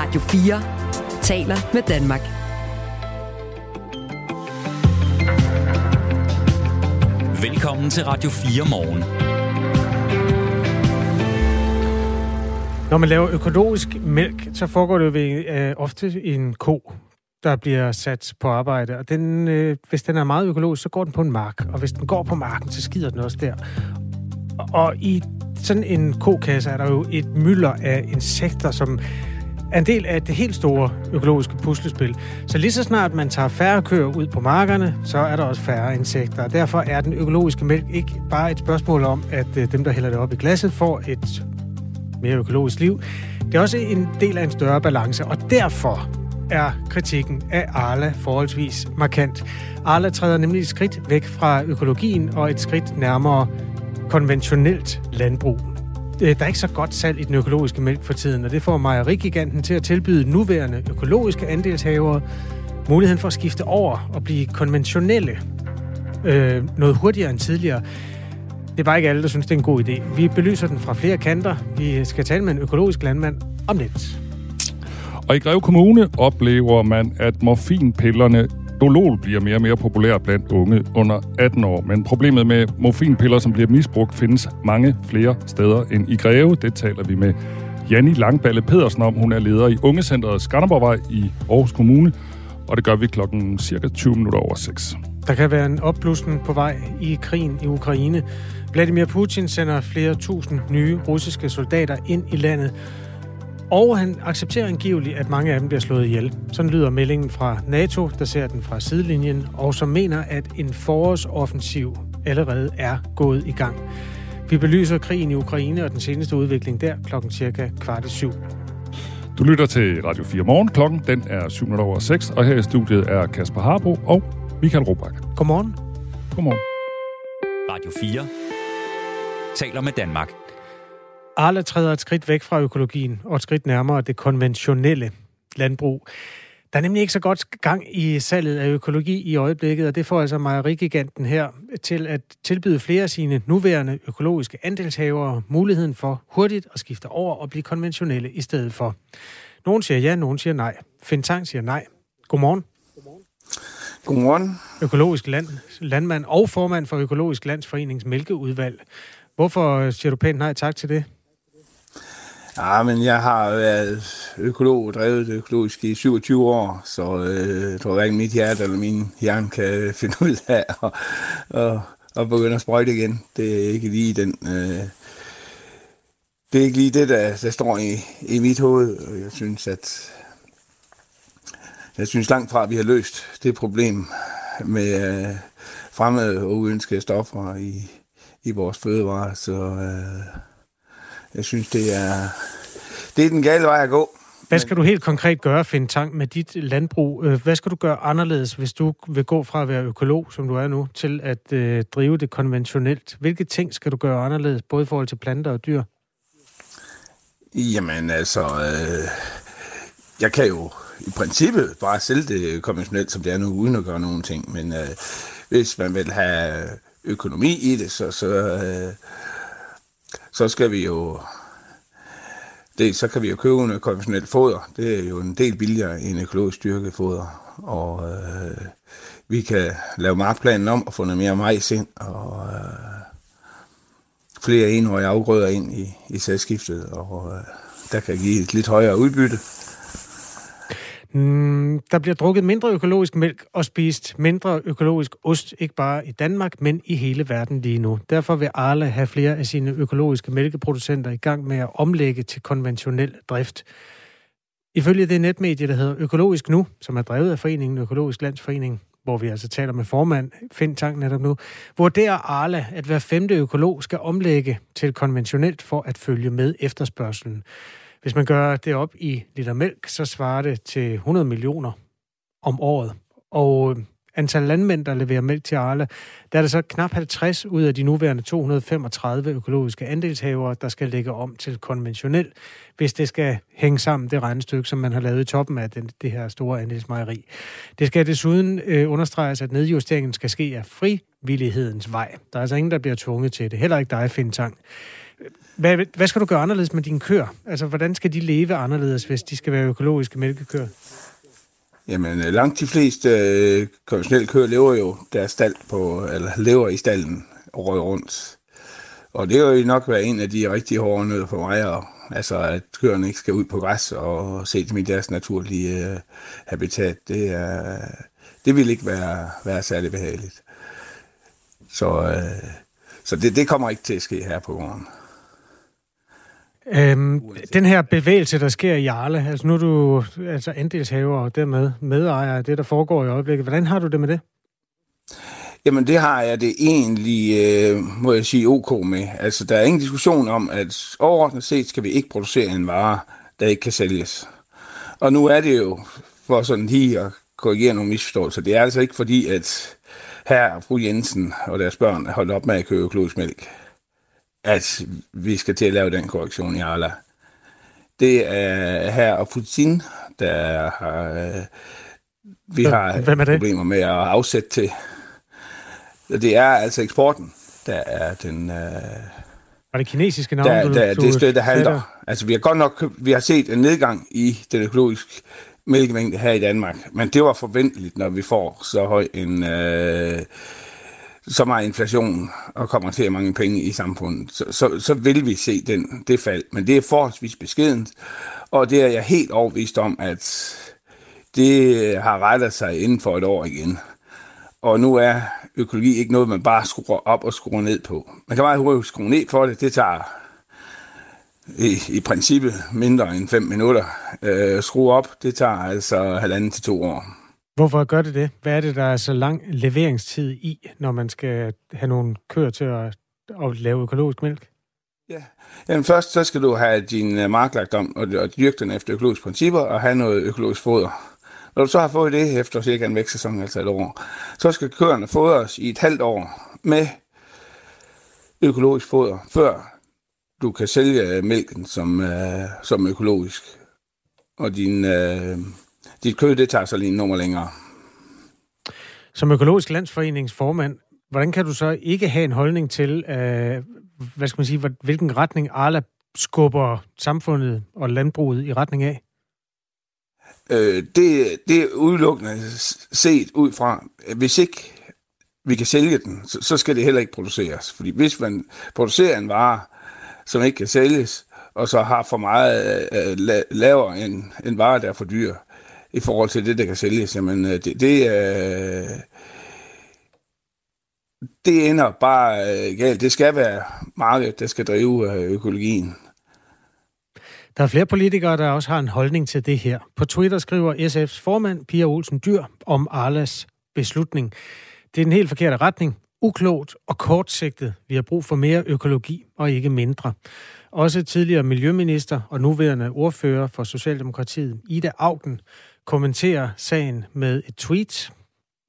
Radio 4 taler med Danmark. Velkommen til Radio 4 morgen. Når man laver økologisk mælk, så foregår det jo ved, øh, ofte i en ko, der bliver sat på arbejde. Og den, øh, hvis den er meget økologisk, så går den på en mark. Og hvis den går på marken, så skider den også der. Og i sådan en kokasse er der jo et mylder af insekter, som er en del af det helt store økologiske puslespil. Så lige så snart man tager færre køer ud på markerne, så er der også færre insekter. Og derfor er den økologiske mælk ikke bare et spørgsmål om, at øh, dem, der hælder det op i glasset, får et mere økologisk liv. Det er også en del af en større balance, og derfor er kritikken af Arla forholdsvis markant. Arla træder nemlig et skridt væk fra økologien og et skridt nærmere konventionelt landbrug. Øh, der er ikke så godt salg i den økologiske mælk for tiden, og det får mejerigiganten til at tilbyde nuværende økologiske andelshavere muligheden for at skifte over og blive konventionelle øh, noget hurtigere end tidligere. Det er bare ikke alle, der synes, det er en god idé. Vi belyser den fra flere kanter. Vi skal tale med en økologisk landmand om lidt. Og i Greve Kommune oplever man, at morfinpillerne Dolol bliver mere og mere populær blandt unge under 18 år. Men problemet med morfinpiller, som bliver misbrugt, findes mange flere steder end i Greve. Det taler vi med Janni Langballe Pedersen om. Hun er leder i Ungecentret Skanderborgvej i Aarhus Kommune. Og det gør vi klokken cirka 20 minutter over 6. Der kan være en opblussen på vej i krigen i Ukraine. Vladimir Putin sender flere tusind nye russiske soldater ind i landet. Og han accepterer angiveligt, at mange af dem bliver slået ihjel. Sådan lyder meldingen fra NATO, der ser den fra sidelinjen, og som mener, at en forårsoffensiv allerede er gået i gang. Vi belyser krigen i Ukraine og den seneste udvikling der klokken cirka kvart i syv. Du lytter til Radio 4 Morgen. Klokken den er 7 over 6, og her i studiet er Kasper Harbo og Michael Robach. Godmorgen. Godmorgen. Radio 4 taler med Danmark. Arla træder et skridt væk fra økologien og et skridt nærmere det konventionelle landbrug. Der er nemlig ikke så godt gang i salget af økologi i øjeblikket, og det får altså mejerigiganten her til at tilbyde flere af sine nuværende økologiske andelshavere muligheden for hurtigt at skifte over og blive konventionelle i stedet for. Nogen siger ja, nogen siger nej. Fintang siger nej. Godmorgen. Godmorgen. Økologisk land, landmand og formand for Økologisk Landsforenings mælkeudvalg. Hvorfor siger du pænt nej tak til det? Ja, men jeg har været økolog og drevet økologisk i 27 år, så øh, jeg tror hverken mit hjerte eller min hjerne kan finde ud af at, at, at begynde at sprøjte igen. Det er ikke lige den... Øh, det er ikke lige det, der, der står i, i mit hoved, og jeg synes, at jeg synes langt fra, at vi har løst det problem med øh, fremmede og uønskede stoffer i, i vores fødevarer, så øh, jeg synes, det er, det er den gale vej at gå. Hvad skal du helt konkret gøre, finde Tang, med dit landbrug? Øh, hvad skal du gøre anderledes, hvis du vil gå fra at være økolog, som du er nu, til at øh, drive det konventionelt? Hvilke ting skal du gøre anderledes, både i forhold til planter og dyr? Jamen altså, øh, jeg kan jo i princippet bare sælge det konventionelt, som det er nu, uden at gøre nogen ting. Men øh, hvis man vil have økonomi i det, så, så, øh, så skal vi jo det, så kan vi jo købe en konventionelt foder. Det er jo en del billigere end økologisk styrkefoder. Og øh, vi kan lave markplanen om og få noget mere majs ind, og øh, flere enårige afgrøder ind i, i sædskiftet, og øh, der kan give et lidt højere udbytte. Mm, der bliver drukket mindre økologisk mælk og spist mindre økologisk ost, ikke bare i Danmark, men i hele verden lige nu. Derfor vil Arla have flere af sine økologiske mælkeproducenter i gang med at omlægge til konventionel drift. Ifølge det netmedie, der hedder Økologisk Nu, som er drevet af foreningen Økologisk Landsforening, hvor vi altså taler med formand Finn Tang netop nu, vurderer Arla, at hver femte økolog skal omlægge til konventionelt for at følge med efterspørgselen. Hvis man gør det op i liter mælk, så svarer det til 100 millioner om året. Og øh, antal landmænd, der leverer mælk til Arla, der er det så knap 50 ud af de nuværende 235 økologiske andelshavere, der skal lægge om til konventionel, hvis det skal hænge sammen det regnestykke, som man har lavet i toppen af den, det her store andelsmejeri. Det skal desuden øh, understreges, at nedjusteringen skal ske af frivillighedens vej. Der er altså ingen, der bliver tvunget til det. Heller ikke dig, Fintang. Hvad, hvad skal du gøre anderledes med dine køer? Altså, hvordan skal de leve anderledes, hvis de skal være økologiske mælkekøer? Jamen, øh, langt de fleste øh, konventionelle køer lever jo deres stald på, eller lever i stallen året rundt. Og det vil jo nok være en af de rigtig hårde nød for mig, og, altså at køerne ikke skal ud på græs og se dem i deres naturlige øh, habitat. Det, er, det vil ikke være, være særlig behageligt. Så, øh, så det, det kommer ikke til at ske her på gården. Øhm, den her bevægelse, der sker i Jarle, altså nu er du altså andelshaver og dermed medejer af det, der foregår i øjeblikket. Hvordan har du det med det? Jamen det har jeg det egentlig, øh, må jeg sige, ok med. Altså der er ingen diskussion om, at overordnet set skal vi ikke producere en vare, der ikke kan sælges. Og nu er det jo, for sådan lige at korrigere nogle misforståelser, det er altså ikke fordi, at her fru Jensen og deres børn er holdt op med at købe økologisk mælk at vi skal til at lave den korrektion i Arla. Det er her og Putin, der har, øh, vi har Hvem det? problemer med at afsætte til. Det er altså eksporten, der er den... Øh, Var det kinesiske navn, der, der, du det sted, der halter. Altså, vi har godt nok vi har set en nedgang i den økologiske mælkemængde her i Danmark, men det var forventeligt, når vi får så høj en... Øh, så meget inflation og kommer til at mange penge i samfundet, så, så, så vil vi se den, det fald. Men det er forholdsvis beskedent, og det er jeg helt overvist om, at det har rettet sig inden for et år igen. Og nu er økologi ikke noget, man bare skruer op og skruer ned på. Man kan meget hurtigt skrue ned for det. Det tager i, i princippet mindre end 5 minutter. Øh, skrue op, det tager altså halvanden til to år. Hvorfor gør det det? Hvad er det, der er så lang leveringstid i, når man skal have nogle køer til at, at lave økologisk mælk? Ja. Jamen først så skal du have din øh, mark lagt om og, og dyrke den efter økologiske principper og have noget økologisk foder. Når du så har fået det efter cirka en vækstsæson, altså et år, så skal køerne fodres i et halvt år med økologisk foder, før du kan sælge øh, mælken som, øh, som økologisk. Og din, øh, dit kød, det tager så lige en nummer længere. Som økologisk landsforeningsformand, hvordan kan du så ikke have en holdning til, øh, hvad skal man sige, hvilken retning Arla skubber samfundet og landbruget i retning af? Øh, det, det er udelukkende set ud fra, hvis ikke vi kan sælge den, så, så skal det heller ikke produceres. Fordi hvis man producerer en vare, som ikke kan sælges, og så har for meget øh, la, lavere en, en vare, der er for dyr, i forhold til det, der kan sælges, jamen øh, det, det, øh, det ender bare øh, galt. Det skal være markedet, der skal drive øh, økologien. Der er flere politikere, der også har en holdning til det her. På Twitter skriver SF's formand, Pia Olsen Dyr, om Arlas beslutning. Det er den helt forkerte retning. Uklogt og kortsigtet. Vi har brug for mere økologi og ikke mindre. Også tidligere miljøminister og nuværende ordfører for Socialdemokratiet, Ida Augen, kommenterer sagen med et tweet.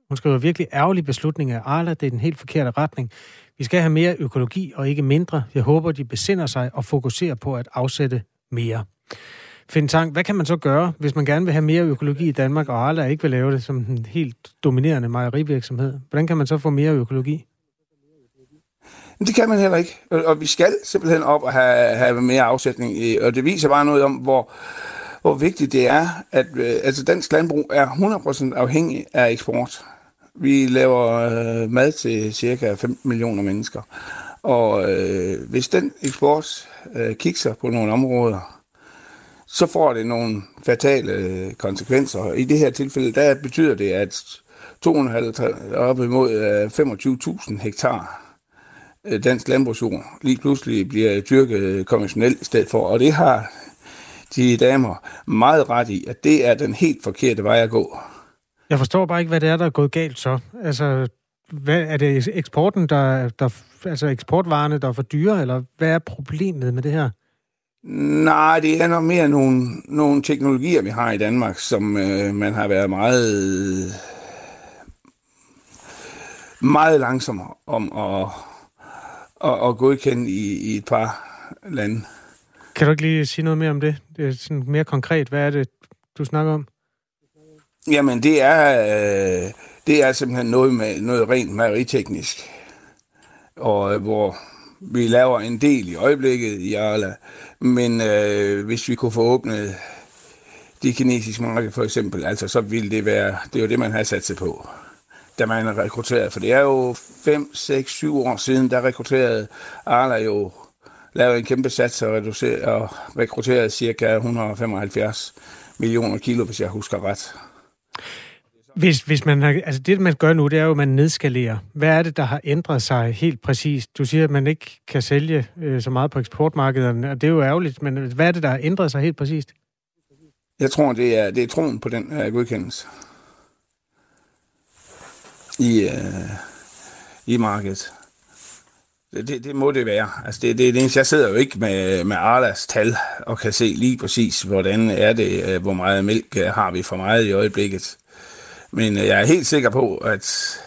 Hun skriver virkelig ærgerlig beslutning af Arla. Det er den helt forkerte retning. Vi skal have mere økologi og ikke mindre. Jeg håber, de besinder sig og fokuserer på at afsætte mere. Finn Tang, hvad kan man så gøre, hvis man gerne vil have mere økologi i Danmark, og Arla ikke vil lave det som en helt dominerende mejerivirksomhed? Hvordan kan man så få mere økologi? Det kan man heller ikke. Og, vi skal simpelthen op og have, have mere afsætning. I, og det viser bare noget om, hvor, hvor vigtigt det er, at øh, altså dansk landbrug er 100% afhængig af eksport. Vi laver øh, mad til cirka 15 millioner mennesker. Og øh, hvis den eksport øh, kigger på nogle områder, så får det nogle fatale øh, konsekvenser. I det her tilfælde, der betyder det, at 250 op imod øh, 25.000 hektar øh, dansk landbrugsjord lige pludselig bliver dyrket konventionelt i stedet for. Og det har de damer meget ret i, at det er den helt forkerte vej at gå. Jeg forstår bare ikke, hvad det er, der er gået galt så. Altså, hvad, er det eksporten, der, der, altså eksportvarerne, der er for dyre, eller hvad er problemet med det her? Nej, det er nok mere nogle, nogle teknologier, vi har i Danmark, som øh, man har været meget, meget langsom om at, at, at godkende i, i et par lande. Kan du ikke lige sige noget mere om det? Det er sådan mere konkret. Hvad er det, du snakker om? Jamen, det er, øh, det er simpelthen noget med noget rent mejeriteknisk, og øh, hvor Vi laver en del i øjeblikket i Arla, men øh, hvis vi kunne få åbnet de kinesiske marked for eksempel, altså så ville det være, det er jo det, man har sat sig på, da man rekrutterede, For det er jo 5, 6, 7 år siden, der rekrutterede Arla jo lavet en kæmpe sats og, og rekrutteret cirka 175 millioner kilo, hvis jeg husker ret. Hvis, hvis man har, altså det, man gør nu, det er jo, at man nedskalerer. Hvad er det, der har ændret sig helt præcist? Du siger, at man ikke kan sælge øh, så meget på eksportmarkederne, og det er jo ærgerligt, men hvad er det, der har ændret sig helt præcist? Jeg tror, det er, det er troen på den uh, godkendelse i, uh, i markedet. Det, det, må det være. Altså det, det, det, jeg sidder jo ikke med, med Arlas tal og kan se lige præcis, hvordan er det, øh, hvor meget mælk øh, har vi for meget i øjeblikket. Men øh, jeg er helt sikker på, at,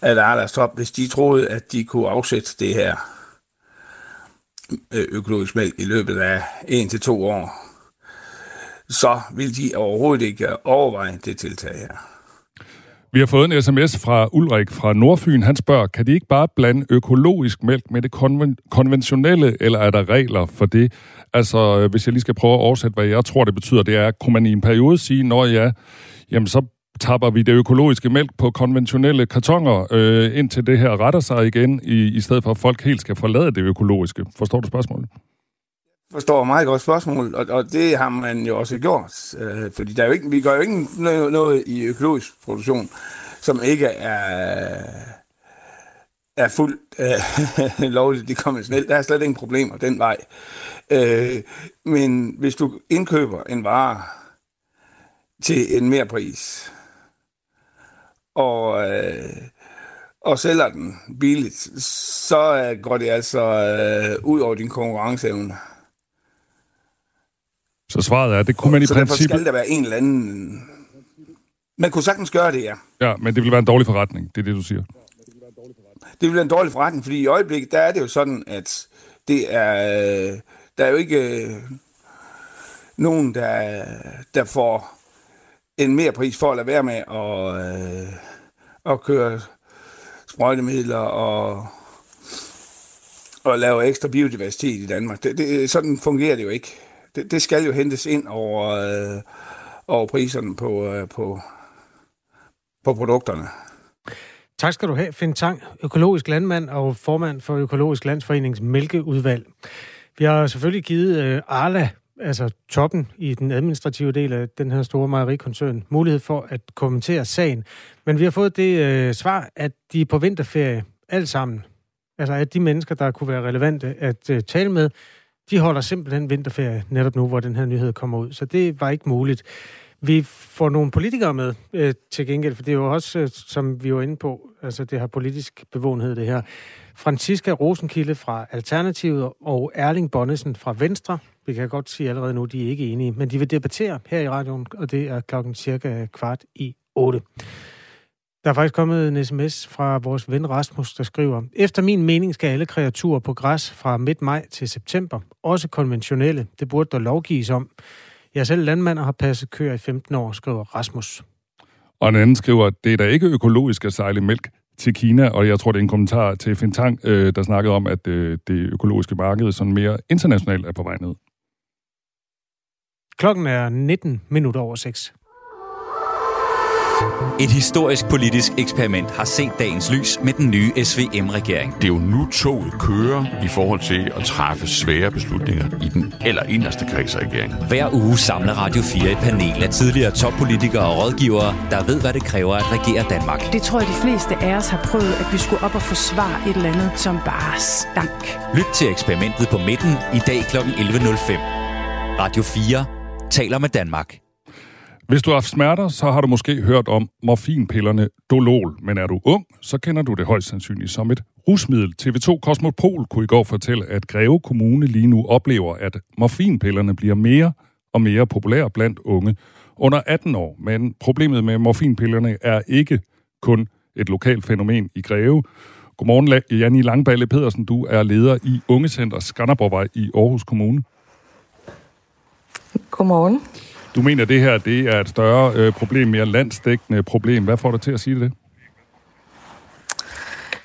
at Arlas Top, hvis de troede, at de kunne afsætte det her økologisk mælk i løbet af en til to år, så vil de overhovedet ikke overveje det tiltag her. Vi har fået en sms fra Ulrik fra Nordfyn. Han spørger, kan de ikke bare blande økologisk mælk med det konven- konventionelle, eller er der regler for det? Altså, øh, hvis jeg lige skal prøve at oversætte, hvad jeg tror, det betyder, det er, kunne man i en periode sige, når ja, jamen så tapper vi det økologiske mælk på konventionelle kartonger, øh, indtil det her retter sig igen, i, i stedet for at folk helt skal forlade det økologiske. Forstår du spørgsmålet? Forstår meget godt spørgsmål, og, og det har man jo også gjort. Øh, fordi der er jo ikke, vi gør jo ikke noget, noget i økologisk produktion, som ikke er, er fuldt øh, lovligt det konventionelt. Der er slet ingen problemer den vej. Øh, men hvis du indkøber en vare til en mere pris, og, øh, og sælger den billigt, så øh, går det altså øh, ud over din konkurrenceevne. Så svaret er, det kunne man i så princippet... Så skal der være en eller anden... Man kunne sagtens gøre det, ja. Ja, men det vil være en dårlig forretning, det er det, du siger. Det vil være en dårlig forretning, fordi i øjeblikket, der er det jo sådan, at det er... Der er jo ikke øh, nogen, der, der får en mere pris for at lade være med at, øh, at køre sprøjtemidler og, og lave ekstra biodiversitet i Danmark. Det, det, sådan fungerer det jo ikke det, det skal jo hentes ind over, øh, over priserne på, øh, på, på produkterne. Tak skal du have, Finn Tang, økologisk landmand og formand for Økologisk Landsforenings mælkeudvalg. Vi har selvfølgelig givet øh, Arla, altså toppen i den administrative del af den her store mejerikoncern, mulighed for at kommentere sagen. Men vi har fået det øh, svar, at de er på vinterferie alt sammen. Altså at de mennesker, der kunne være relevante at øh, tale med, de holder simpelthen vinterferie netop nu, hvor den her nyhed kommer ud. Så det var ikke muligt. Vi får nogle politikere med øh, til gengæld, for det er jo også, øh, som vi var inde på, altså det har politisk bevågenhed, det her. Franziska Rosenkilde fra Alternativet og Erling Bonnesen fra Venstre. Vi kan godt sige allerede nu, de er ikke enige, men de vil debattere her i radioen, og det er klokken cirka kvart i otte. Der er faktisk kommet en sms fra vores ven Rasmus, der skriver, Efter min mening skal alle kreaturer på græs fra midt maj til september, også konventionelle. Det burde der lovgives om. Jeg selv landmand og har passet køer i 15 år, skriver Rasmus. Og en anden skriver, det er da ikke økologisk at sejle mælk til Kina, og jeg tror, det er en kommentar til Fintang, øh, der snakkede om, at øh, det økologiske marked sådan mere internationalt er på vej ned. Klokken er 19 minutter over 6. Et historisk politisk eksperiment har set dagens lys med den nye SVM-regering. Det er jo nu toget kører i forhold til at træffe svære beslutninger i den allerinderste kreds af regeringen. Hver uge samler Radio 4 et panel af tidligere toppolitikere og rådgivere, der ved, hvad det kræver at regere Danmark. Det tror jeg, de fleste af os har prøvet, at vi skulle op og forsvare et eller andet, som bare stank. Lyt til eksperimentet på midten i dag kl. 11.05. Radio 4 taler med Danmark. Hvis du har haft smerter, så har du måske hørt om morfinpillerne Dolol. Men er du ung, så kender du det højst sandsynligt som et rusmiddel. TV2 Cosmopol kunne i går fortælle, at Greve Kommune lige nu oplever, at morfinpillerne bliver mere og mere populære blandt unge under 18 år. Men problemet med morfinpillerne er ikke kun et lokalt fænomen i Greve. Godmorgen, Janni Langballe Pedersen. Du er leder i Ungecenter Skanderborgvej i Aarhus Kommune. Godmorgen. Du mener, at det her det er et større øh, problem, mere landsdækkende problem. Hvad får dig til at sige det?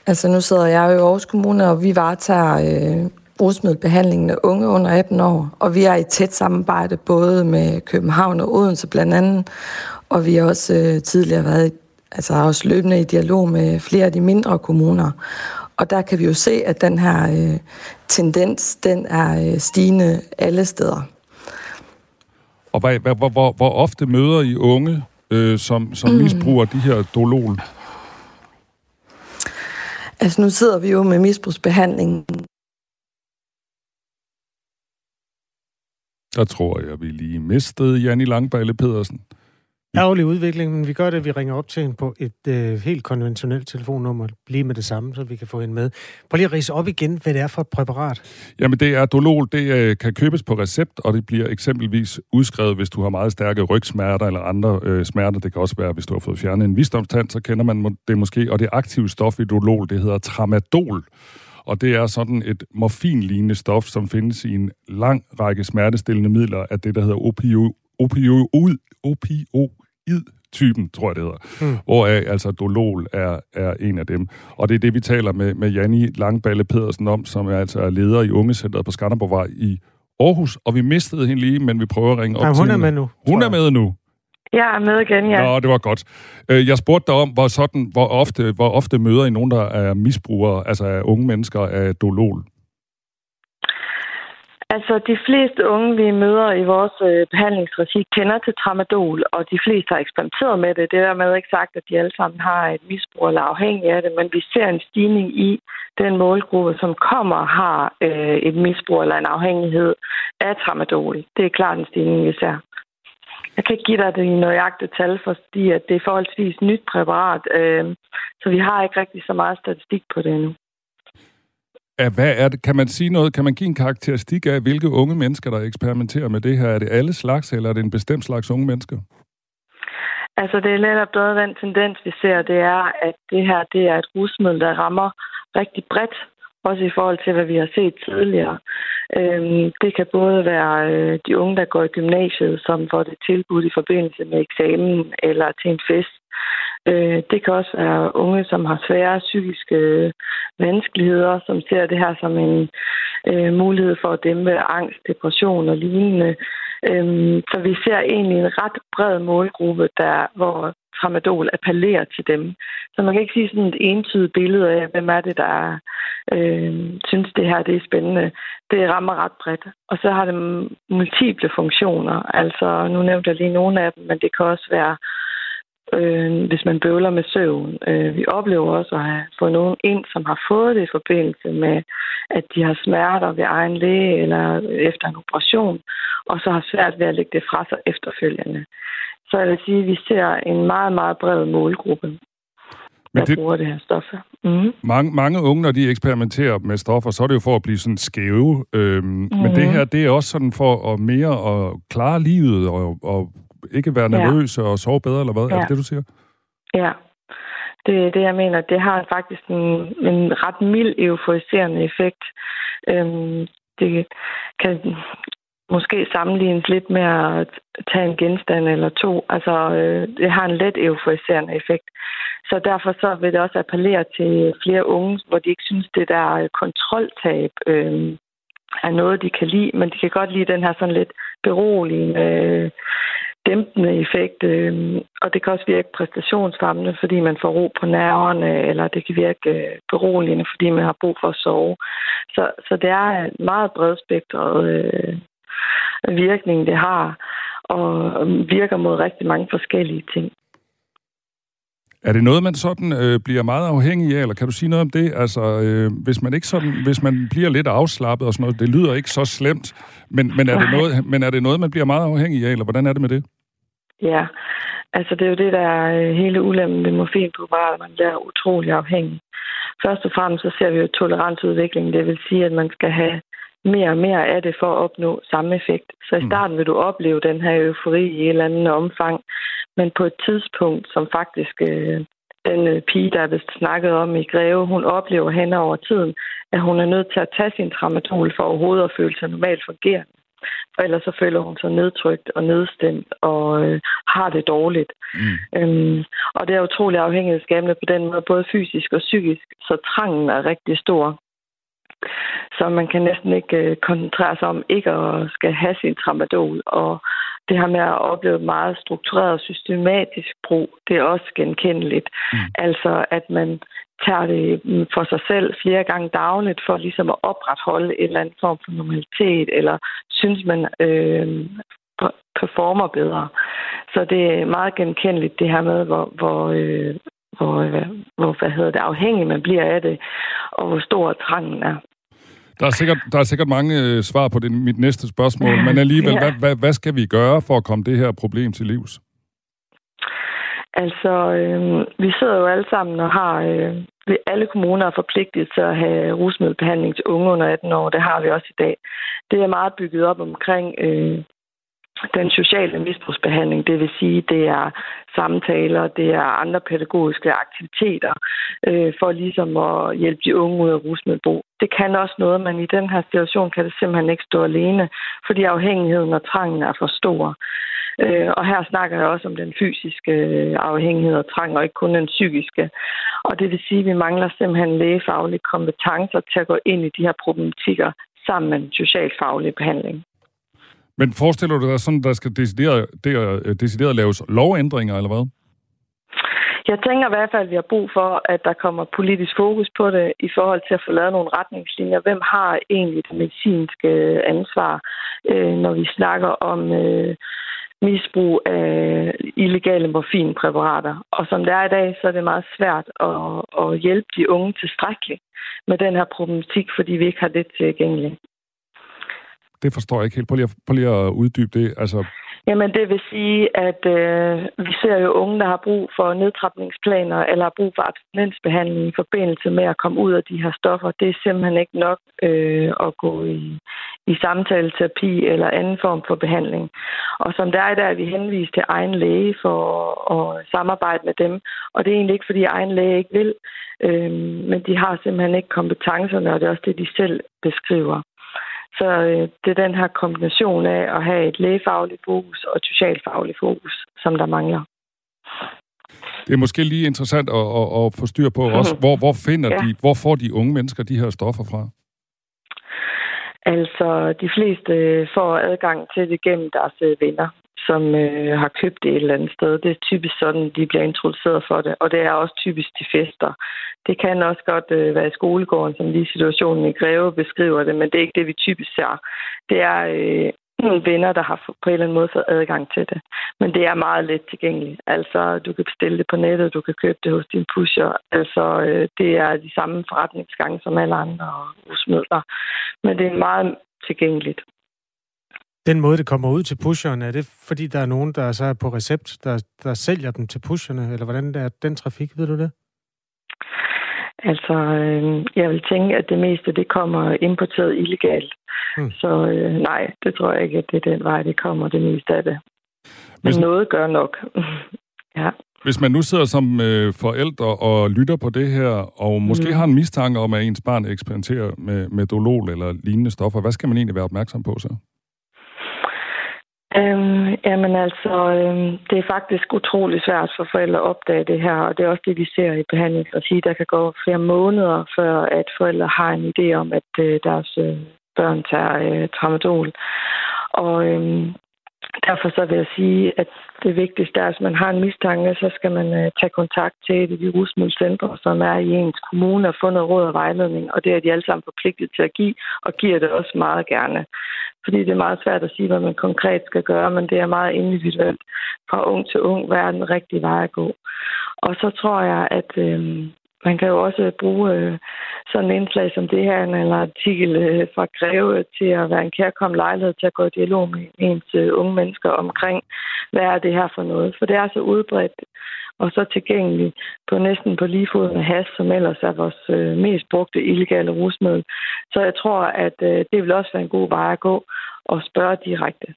Altså nu sidder jeg jo i Aarhus Kommune, og vi varetager øh, brugsmiddelbehandlingen af unge under 18 år, og vi er i tæt samarbejde både med København og Odense blandt andet, og vi har også øh, tidligere været altså også løbende i dialog med flere af de mindre kommuner. Og der kan vi jo se, at den her øh, tendens, den er øh, stigende alle steder. Og hvor, hvor, hvor, hvor ofte møder I unge, øh, som, som mm. misbruger de her dolol? Altså nu sidder vi jo med misbrugsbehandling. Der tror jeg, vi lige mistede Janni Langballe Pedersen. Ærgerlig udvikling, men vi gør det, at vi ringer op til hende på et øh, helt konventionelt telefonnummer, lige med det samme, så vi kan få hende med. Prøv lige at rise op igen, hvad det er for et præparat. Jamen det er Dolol, det øh, kan købes på recept, og det bliver eksempelvis udskrevet, hvis du har meget stærke rygsmerter eller andre øh, smerter. Det kan også være, hvis du har fået fjernet en visdomstand, så kender man det måske. Og det aktive stof i Dolol, det hedder tramadol. Og det er sådan et morfinlignende stof, som findes i en lang række smertestillende midler af det, der hedder opio, opio, opioid typen, tror jeg det hedder, mm. hvor altså Dolol er, er en af dem. Og det er det, vi taler med, med Janni Langballe Pedersen om, som er altså leder i Ungecentret på Skanderborgvej i Aarhus, og vi mistede hende lige, men vi prøver at ringe op ja, hun til hun er med nu. Hun er med nu. Jeg er med igen, ja. Nå, det var godt. Øh, jeg spurgte dig om, hvor, sådan, hvor, ofte, hvor ofte møder I nogen, der er misbrugere, altså af unge mennesker af Dolol? Altså, de fleste unge, vi møder i vores øh, behandlingsregi, kender til tramadol, og de fleste har eksperimenteret med det. Det er dermed ikke sagt, at de alle sammen har et misbrug eller afhængig af det, men vi ser en stigning i den målgruppe, som kommer og har øh, et misbrug eller en afhængighed af tramadol. Det er klart en stigning, vi ser. Jeg kan ikke give dig det nøjagtige tal, fordi at det er forholdsvis nyt præparat, øh, så vi har ikke rigtig så meget statistik på det endnu. Ja, hvad er det? Kan man sige noget? Kan man give en karakteristik af, hvilke unge mennesker, der eksperimenterer med det her? Er det alle slags, eller er det en bestemt slags unge mennesker? Altså, det er netop noget den tendens, vi ser, det er, at det her det er et rusmiddel, der rammer rigtig bredt, også i forhold til, hvad vi har set tidligere. Øhm, det kan både være øh, de unge, der går i gymnasiet, som får det tilbudt i forbindelse med eksamen eller til en fest. Øh, det kan også være unge, som har svære psykiske øh, vanskeligheder, som ser det her som en øh, mulighed for at dæmpe angst, depression og lignende. Øh, så vi ser egentlig en ret bred målgruppe, der, hvor tramadol appellerer til dem. Så man kan ikke sige sådan et entydigt billede af, hvem er det, der øh, synes, det her det er spændende. Det rammer ret bredt. Og så har det multiple funktioner. Altså, nu nævnte jeg lige nogle af dem, men det kan også være øh, hvis man bøvler med søvn. Øh, vi oplever også at have fået nogen ind, som har fået det i forbindelse med, at de har smerter ved egen læge eller efter en operation, og så har svært ved at lægge det fra sig efterfølgende. Så jeg vil sige, at vi ser en meget, meget bred målgruppe, der Men det, bruger det her stoffer. Mm. Mange, mange unge, når de eksperimenterer med stoffer, så er det jo for at blive sådan skæve. Øhm, mm. Men det her, det er også sådan for at mere at klare livet og, og ikke være nervøs ja. og sove bedre, eller hvad? Ja. Er det det, du siger? Ja. Det er det, jeg mener. Det har faktisk en, en ret mild euforiserende effekt. Øhm, det kan måske sammenlignes lidt med at tage en genstand eller to. Altså, øh, det har en let euforiserende effekt. Så derfor så vil det også appellere til flere unge, hvor de ikke synes, det der kontroltab øh, er noget, de kan lide, men de kan godt lide den her sådan lidt beroligende, øh, dæmpende effekt, øh, og det kan også virke præstationsfremmende, fordi man får ro på nerverne, eller det kan virke øh, beroligende, fordi man har brug for at sove. Så, så det er en meget bredspektret øh, virkning, det har, og virker mod rigtig mange forskellige ting. Er det noget, man sådan øh, bliver meget afhængig af, eller kan du sige noget om det? Altså, øh, hvis man ikke sådan, hvis man bliver lidt afslappet og sådan noget, det lyder ikke så slemt, men, men, er det noget, men er det noget, man bliver meget afhængig af, eller hvordan er det med det? Ja, altså det er jo det, der er øh, hele ulempen med morfinpreparater, man bliver utrolig afhængig. Først og fremmest så ser vi jo toleransudvikling, det vil sige, at man skal have mere og mere af det for at opnå samme effekt. Så i mm. starten vil du opleve den her eufori i et eller andet omfang, men på et tidspunkt, som faktisk øh, den øh, pige, der er vist snakket om i Greve, hun oplever hen over tiden, at hun er nødt til at tage sin tramadol for overhovedet at føle sig normalt fungerende. For ellers så føler hun sig nedtrykt og nedstemt og øh, har det dårligt. Mm. Øhm, og det er utrolig afhængighedsskabende på den måde, både fysisk og psykisk, så trangen er rigtig stor. Så man kan næsten ikke øh, koncentrere sig om ikke at skal have sin tramadol. Og det her med at opleve meget struktureret og systematisk brug, det er også genkendeligt. Mm. Altså, at man tager det for sig selv flere gange dagligt for ligesom at opretholde en eller anden form for normalitet, eller synes man øh, performer bedre. Så det er meget genkendeligt det her med, hvor, hvor, øh, hvor, øh, hvor hvad hedder det, afhængig man bliver af det, og hvor stor trangen er. Der er sikkert, der er sikkert mange øh, svar på det, mit næste spørgsmål, men alligevel, ja. hvad, hvad, hvad skal vi gøre for at komme det her problem til livs? Altså, øh, vi sidder jo alle sammen og har... Øh, alle kommuner er forpligtet til at have rusmiddelbehandling til unge under 18 år. Det har vi også i dag. Det er meget bygget op omkring øh, den sociale misbrugsbehandling, det vil sige, det er samtaler, det er andre pædagogiske aktiviteter, øh, for ligesom at hjælpe de unge ud af rusmiddelbrug. Det kan også noget, men i den her situation kan det simpelthen ikke stå alene, fordi afhængigheden og trangen er for stor. Øh, og her snakker jeg også om den fysiske øh, afhængighed og trang, og ikke kun den psykiske. Og det vil sige, at vi mangler simpelthen lægefaglige kompetencer til at gå ind i de her problematikker sammen med en socialfaglig behandling. Men forestiller du dig sådan, der skal decideret, øh, decideret laves lovændringer, eller hvad? Jeg tænker i hvert fald, at vi har brug for, at der kommer politisk fokus på det i forhold til at få lavet nogle retningslinjer. Hvem har egentlig det medicinske øh, ansvar, øh, når vi snakker om øh, misbrug af illegale morfinpræparater? Og som det er i dag, så er det meget svært at, at hjælpe de unge tilstrækkeligt med den her problematik, fordi vi ikke har det tilgængeligt det forstår jeg ikke helt. Prøv lige, at, prøv lige at uddybe det. Altså... Jamen, det vil sige, at øh, vi ser jo unge, der har brug for nedtrapningsplaner eller har brug for abstinensbehandling i forbindelse med at komme ud af de her stoffer. Det er simpelthen ikke nok øh, at gå i, i samtaleterapi eller anden form for behandling. Og som der er, der er vi henvist til egen læge for at samarbejde med dem. Og det er egentlig ikke, fordi egen læge ikke vil, øh, men de har simpelthen ikke kompetencerne, og det er også det, de selv beskriver. Så øh, det er den her kombination af at have et lægefagligt fokus og et socialfagligt fokus, som der mangler. Det er måske lige interessant at, at, at få styr på også. Hvor, hvor, finder ja. de, hvor får de unge mennesker de her stoffer fra? Altså, de fleste får adgang til det gennem deres øh, venner som øh, har købt det et eller andet sted. Det er typisk sådan, de bliver introduceret for det, og det er også typisk de fester. Det kan også godt øh, være i skolegården, som lige situationen i Greve beskriver det, men det er ikke det, vi typisk ser. Det er øh, nogle venner, der har på en eller anden måde fået adgang til det. Men det er meget let tilgængeligt. Altså, du kan bestille det på nettet, du kan købe det hos din pusher. Altså, øh, det er de samme forretningsgange som alle andre husmidler. Men det er meget tilgængeligt. Den måde, det kommer ud til pusherne, er det fordi, der er nogen, der så er på recept, der, der sælger dem til pusherne, eller hvordan er den trafik, ved du det? Altså, øh, jeg vil tænke, at det meste, det kommer importeret illegalt. Hmm. Så øh, nej, det tror jeg ikke, at det er den vej, det kommer, det meste af det. Men Hvis... noget gør nok. ja. Hvis man nu sidder som øh, forældre og lytter på det her, og måske mm. har en mistanke om, at ens barn eksperimenterer med, med dolol eller lignende stoffer, hvad skal man egentlig være opmærksom på så? Øhm, jamen altså, øhm, det er faktisk utrolig svært for forældre at opdage det her, og det er også det, vi ser i behandlingsregi. Der kan gå flere måneder, før at forældre har en idé om, at øh, deres øh, børn tager øh, tramadol. Og øhm, derfor så vil jeg sige, at det vigtigste er, at hvis man har en mistanke, så skal man øh, tage kontakt til et af de rusmiddelcentre, som er i ens kommune, og få noget råd og vejledning, og det er de alle sammen forpligtet til at give, og giver det også meget gerne. Fordi det er meget svært at sige, hvad man konkret skal gøre, men det er meget individuelt. Fra ung til ung, hvad er den rigtige vej at gå. Og så tror jeg, at øh, man kan jo også bruge øh, sådan en indslag som det her, eller artikel øh, fra Greve, til at være en kærkom lejlighed til at gå i dialog med ens øh, unge mennesker omkring, hvad er det her for noget. For det er så udbredt og så tilgængelig på næsten på lige fod med has, som ellers er vores øh, mest brugte illegale rusmiddel. Så jeg tror, at øh, det vil også være en god vej at gå og spørge direkte.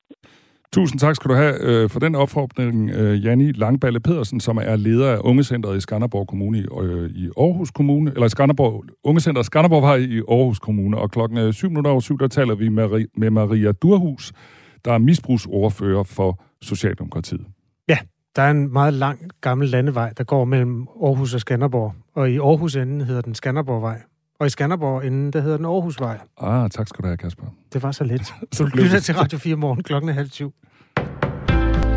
Tusind tak skal du have øh, for den opfordring, øh, Janni Langballe Pedersen, som er leder af Ungecenteret i Skanderborg Kommune øh, i Aarhus Kommune, eller Skanderborg, Ungecentret Skanderborgvej i Aarhus Kommune. Og klokken øh, 7 minutter over 7, der taler vi med, med Maria Durhus, der er misbrugsordfører for Socialdemokratiet. Ja, der er en meget lang gammel landevej, der går mellem Aarhus og Skanderborg. Og i Aarhus enden hedder den Skanderborgvej. Og i Skanderborg enden, der hedder den Aarhusvej. Ah, tak skal du have, Kasper. Det var så let. Du lytter til Radio 4 morgen klokken er halv syv.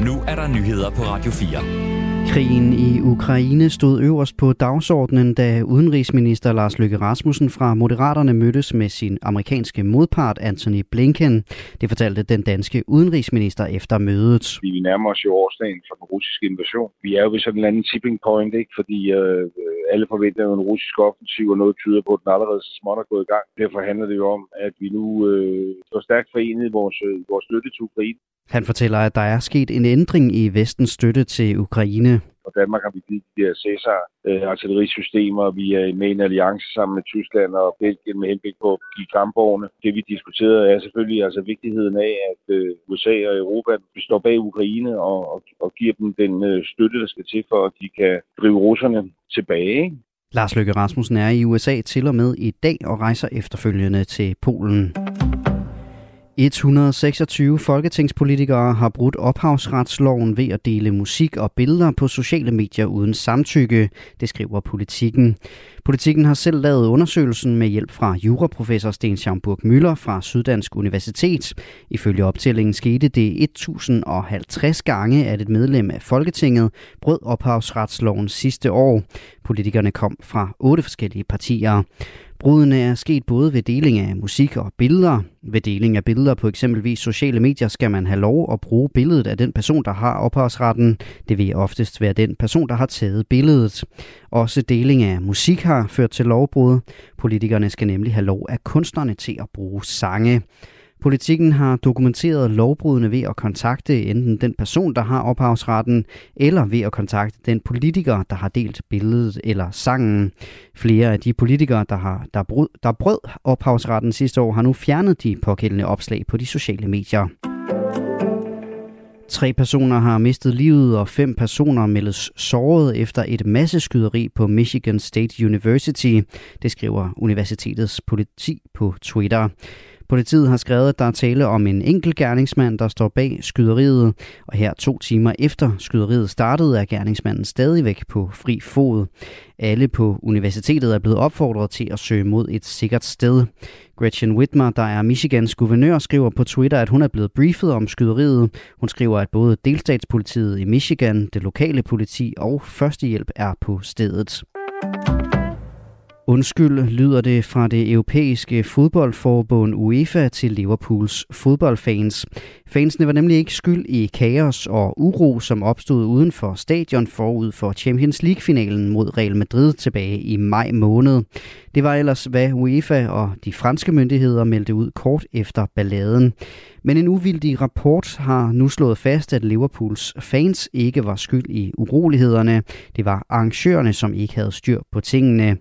Nu er der nyheder på Radio 4. Krigen i Ukraine stod øverst på dagsordenen, da udenrigsminister Lars Løkke Rasmussen fra Moderaterne mødtes med sin amerikanske modpart Anthony Blinken. Det fortalte den danske udenrigsminister efter mødet. Vi nærmer os jo årsdagen for den russiske invasion. Vi er jo ved sådan en anden tipping point, ikke? fordi øh, alle forventer jo en russisk offensiv, og noget tyder på, at den allerede småt er gået i gang. Derfor handler det jo om, at vi nu øh, står stærkt forenet i vores, øh, vores støtte til Ukraine. Han fortæller, at der er sket en ændring i vestens støtte til Ukraine. Og Danmark har vi givet de her Cæsar øh. Vi er med i en alliance sammen med Tyskland og Belgien med henblik på at give kampvogne. Det vi diskuterede er selvfølgelig altså vigtigheden af, at øh, USA og Europa står bag Ukraine og, og, og giver dem den øh, støtte, der skal til for, at de kan drive russerne tilbage. Lars Løkke Rasmussen er i USA til og med i dag og rejser efterfølgende til Polen. 126 folketingspolitikere har brudt ophavsretsloven ved at dele musik og billeder på sociale medier uden samtykke, det skriver politikken. Politikken har selv lavet undersøgelsen med hjælp fra juraprofessor Sten Schaumburg Møller fra Syddansk Universitet. Ifølge optællingen skete det 1050 gange, at et medlem af Folketinget brød ophavsretsloven sidste år. Politikerne kom fra otte forskellige partier. Brudene er sket både ved deling af musik og billeder. Ved deling af billeder på eksempelvis sociale medier skal man have lov at bruge billedet af den person, der har ophavsretten. Det vil oftest være den person, der har taget billedet. Også deling af musik har ført til lovbrud. Politikerne skal nemlig have lov af kunstnerne til at bruge sange. Politikken har dokumenteret lovbrudene ved at kontakte enten den person, der har ophavsretten, eller ved at kontakte den politiker, der har delt billedet eller sangen. Flere af de politikere, der, har, der, brød, der brød ophavsretten sidste år, har nu fjernet de pågældende opslag på de sociale medier. Tre personer har mistet livet, og fem personer meldes såret efter et masseskyderi på Michigan State University. Det skriver universitetets politi på Twitter. Politiet har skrevet, at der er tale om en enkelt gerningsmand, der står bag skyderiet, og her to timer efter skyderiet startede, er gerningsmanden stadigvæk på fri fod. Alle på universitetet er blevet opfordret til at søge mod et sikkert sted. Gretchen Whitmer, der er Michigans guvernør, skriver på Twitter, at hun er blevet briefet om skyderiet. Hun skriver, at både delstatspolitiet i Michigan, det lokale politi og førstehjælp er på stedet. Undskyld lyder det fra det europæiske fodboldforbund UEFA til Liverpools fodboldfans. Fansene var nemlig ikke skyld i kaos og uro, som opstod uden for stadion forud for Champions League-finalen mod Real Madrid tilbage i maj måned. Det var ellers, hvad UEFA og de franske myndigheder meldte ud kort efter balladen. Men en uvildig rapport har nu slået fast, at Liverpools fans ikke var skyld i urolighederne. Det var arrangørerne, som ikke havde styr på tingene.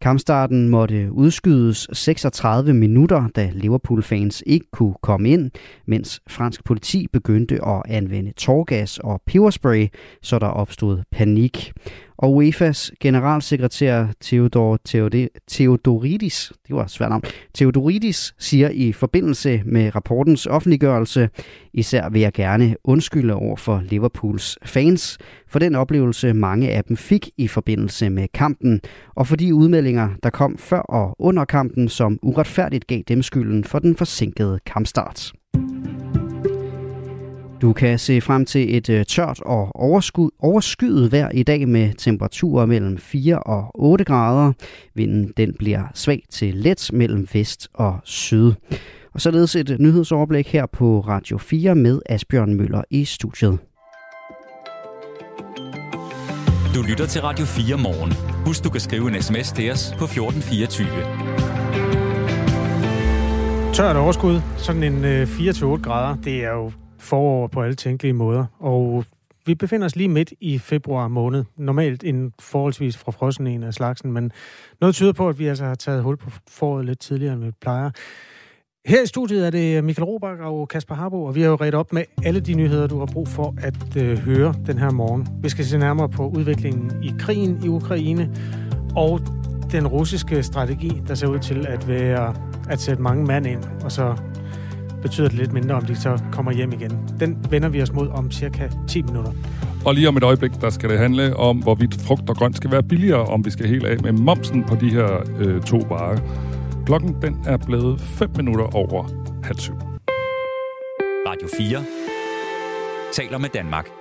Kampstarten måtte udskydes 36 minutter, da Liverpool-fans ikke kunne komme ind, mens fransk politi begyndte at anvende tårgas og peberspray, så der opstod panik. Og UEFA's generalsekretær Theodor Theodoridis, det var svært navn, Theodoridis siger i forbindelse med rapportens offentliggørelse, især vil jeg gerne undskylde over for Liverpools fans for den oplevelse, mange af dem fik i forbindelse med kampen, og for de udmeldinger, der kom før og under kampen, som uretfærdigt gav dem skylden for den forsinkede kampstart. Du kan se frem til et øh, tørt og overskud, overskyet vejr i dag med temperaturer mellem 4 og 8 grader. Vinden den bliver svag til let mellem vest og syd. Og således et nyhedsoverblik her på Radio 4 med Asbjørn Møller i studiet. Du lytter til Radio 4 morgen. Husk, du kan skrive en sms til os på 1424. Tørt overskud, sådan en øh, 4-8 grader, det er jo forår på alle tænkelige måder. Og vi befinder os lige midt i februar måned. Normalt en forholdsvis fra frossen en af slagsen, men noget tyder på, at vi altså har taget hul på foråret lidt tidligere, end vi plejer. Her i studiet er det Michael Robach og Kasper Harbo, og vi har jo ret op med alle de nyheder, du har brug for at øh, høre den her morgen. Vi skal se nærmere på udviklingen i krigen i Ukraine og den russiske strategi, der ser ud til at være at sætte mange mand ind, og så betyder det lidt mindre, om de så kommer hjem igen. Den vender vi os mod om cirka 10 minutter. Og lige om et øjeblik, der skal det handle om, hvorvidt frugt og grønt skal være billigere, om vi skal helt af med momsen på de her øh, to varer. Klokken den er blevet 5 minutter over halv syv. Radio 4 taler med Danmark.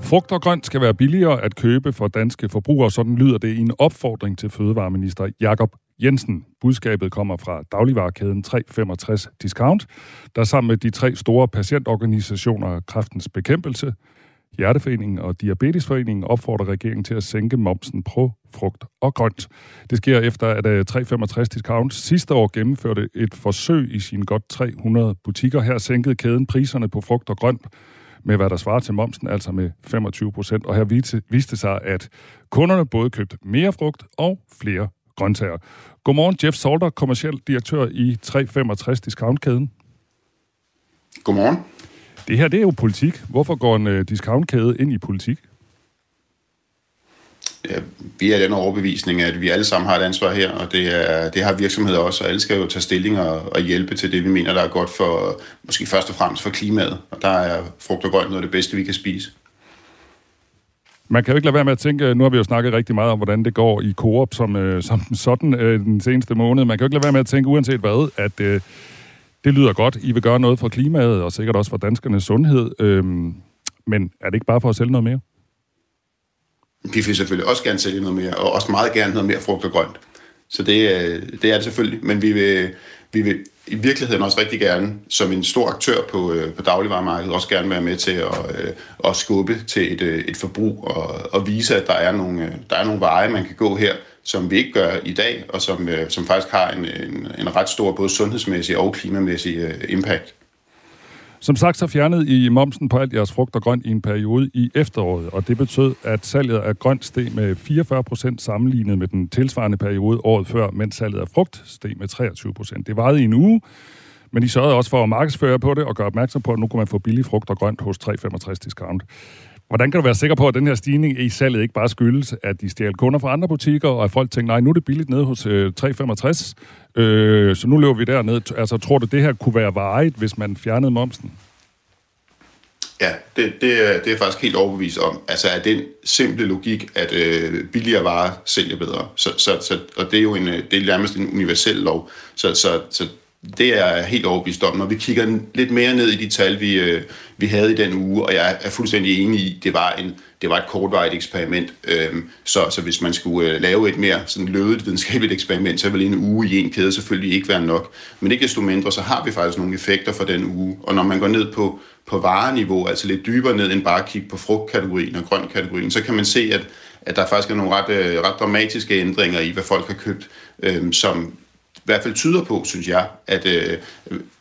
Frugt og grønt skal være billigere at købe for danske forbrugere, sådan lyder det i en opfordring til fødevareminister Jakob Jensen. Budskabet kommer fra dagligvarekæden 365 Discount, der sammen med de tre store patientorganisationer Kræftens Bekæmpelse, Hjerteforeningen og Diabetesforeningen opfordrer regeringen til at sænke momsen på frugt og grønt. Det sker efter, at øh, 365 Discount sidste år gennemførte et forsøg i sine godt 300 butikker. Her sænkede kæden priserne på frugt og grønt med hvad der svarer til momsen, altså med 25 procent. Og her viste, viste sig, at kunderne både købte mere frugt og flere grøntsager. Godmorgen, Jeff Salter, kommerciel direktør i 365 Discount-kæden. Godmorgen. Det her, det er jo politik. Hvorfor går en uh, discountkæde ind i politik? Ja, vi er den overbevisning, at vi alle sammen har et ansvar her, og det, er, det har virksomheder også, og alle skal jo tage stilling og, og hjælpe til det, vi mener, der er godt for, måske først og fremmest for klimaet, og der er frugt og grønt noget af det bedste, vi kan spise. Man kan jo ikke lade være med at tænke, nu har vi jo snakket rigtig meget om, hvordan det går i Coop som, øh, som sådan øh, den seneste måned. Man kan jo ikke lade være med at tænke, uanset hvad, at øh, det lyder godt. I vil gøre noget for klimaet, og sikkert også for danskernes sundhed. Øh, men er det ikke bare for at sælge noget mere? Vi vil selvfølgelig også gerne sælge noget mere, og også meget gerne noget mere frugt og grønt. Så det, øh, det er det selvfølgelig, men vi vil, vi vil i virkeligheden også rigtig gerne, som en stor aktør på, øh, på dagligvaremarkedet, også gerne være med til at, øh, at skubbe til et, et forbrug og, og vise, at der er, nogle, der er nogle veje, man kan gå her, som vi ikke gør i dag, og som, som faktisk har en, en, en ret stor både sundhedsmæssig og klimamæssig impact. Som sagt, så fjernede I momsen på alt jeres frugt og grønt i en periode i efteråret, og det betød, at salget af grønt steg med 44 procent sammenlignet med den tilsvarende periode året før, mens salget af frugt steg med 23 procent. Det varede i en uge, men I sørgede også for at markedsføre på det og gøre opmærksom på, at nu kunne man få billig frugt og grønt hos 365 Discount. Hvordan kan du være sikker på, at den her stigning i salget ikke bare skyldes, at de stjal kunder fra andre butikker, og at folk tænker, nej, nu er det billigt nede hos øh, 365, øh, så nu løber vi derned. Altså, tror du, det her kunne være varigt, hvis man fjernede momsen? Ja, det, det, det er faktisk helt overbevist om. Altså er den simple logik, at øh, billigere varer sælger bedre. Så, så, så, og det er jo en, øh, det er nærmest en universel lov. Så, så, så det er jeg helt overbevist om. Når vi kigger lidt mere ned i de tal, vi, øh, vi havde i den uge, og jeg er fuldstændig enig i, det var, en, det var et kortvarigt eksperiment. Øhm, så, så hvis man skulle øh, lave et mere sådan lødet videnskabeligt eksperiment, så ville en uge i en kæde selvfølgelig ikke være nok. Men ikke desto mindre, så har vi faktisk nogle effekter for den uge. Og når man går ned på, på vareniveau, altså lidt dybere ned end bare at kigge på frugtkategorien og grønkategorien, så kan man se, at, at der faktisk er nogle ret, øh, ret dramatiske ændringer i, hvad folk har købt, øh, som hvert fald tyder på, synes jeg, at øh,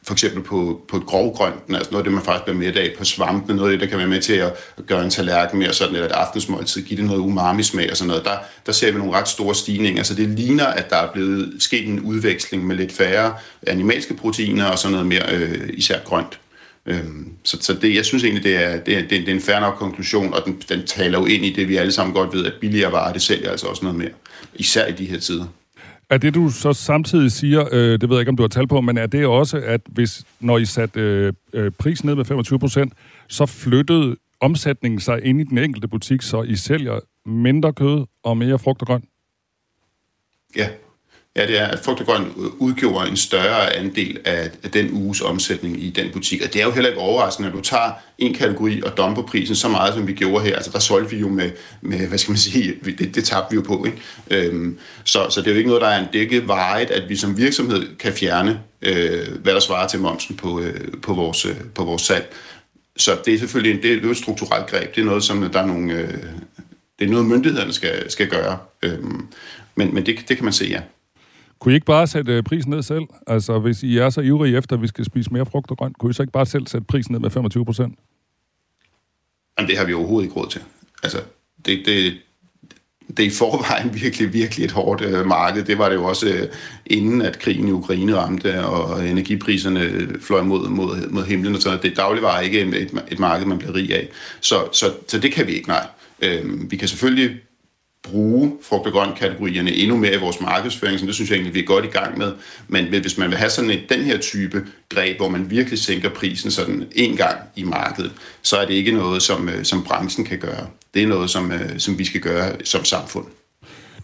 for eksempel på, på et grovgrønt, altså noget af det, man faktisk bliver med af, på svampene, noget af det, der kan være med til at gøre en tallerken mere sådan, eller et aftensmåltid, give det noget umami-smag og sådan noget, der, der ser vi nogle ret store stigninger. Så det ligner, at der er blevet sket en udveksling med lidt færre animalske proteiner og sådan noget mere, øh, især grønt. Øhm, så, så det, jeg synes egentlig, det er, det, er, det er en fair nok konklusion, og den, den taler jo ind i det, vi alle sammen godt ved, at billigere varer, det sælger altså også noget mere. Især i de her tider. Er det, du så samtidig siger, øh, det ved jeg ikke, om du har tal på, men er det også, at hvis, når I satte øh, øh, prisen ned med 25 procent, så flyttede omsætningen sig ind i den enkelte butik, så I sælger mindre kød og mere frugt og grønt? Ja, Ja, det er, at frugt og grønt udgjorde en større andel af, den uges omsætning i den butik. Og det er jo heller ikke overraskende, at du tager en kategori og dumper prisen så meget, som vi gjorde her. Altså, der solgte vi jo med, med hvad skal man sige, det, det tabte vi jo på. Ikke? Øhm, så, så det er jo ikke noget, der er en dækket vejet, at vi som virksomhed kan fjerne, øh, hvad der svarer til momsen på, øh, på, vores, øh, på vores salg. Så det er selvfølgelig en, det er et strukturelt greb. Det er noget, som der er nogle... Øh, det er noget, myndighederne skal, skal gøre. Øhm, men men det, det kan man se, ja. Kunne I ikke bare sætte øh, prisen ned selv? Altså, hvis I er så ivrige efter, at vi skal spise mere frugt og grønt, kunne I så ikke bare selv sætte prisen ned med 25 procent? Jamen, det har vi overhovedet ikke råd til. Altså, det, det, det er i forvejen virkelig, virkelig et hårdt øh, marked. Det var det jo også øh, inden, at krigen i Ukraine ramte, og energipriserne øh, fløj mod, mod, mod himlen. og Så det dagligvarer ikke et, et marked, man bliver rig af. Så, så, så det kan vi ikke, nej. Øh, vi kan selvfølgelig bruge frugt- og grønt-kategorierne endnu mere i vores markedsføring, så det synes jeg egentlig, vi er godt i gang med. Men hvis man vil have sådan et, den her type greb, hvor man virkelig sænker prisen sådan en gang i markedet, så er det ikke noget, som, øh, som branchen kan gøre. Det er noget, som, øh, som vi skal gøre som samfund.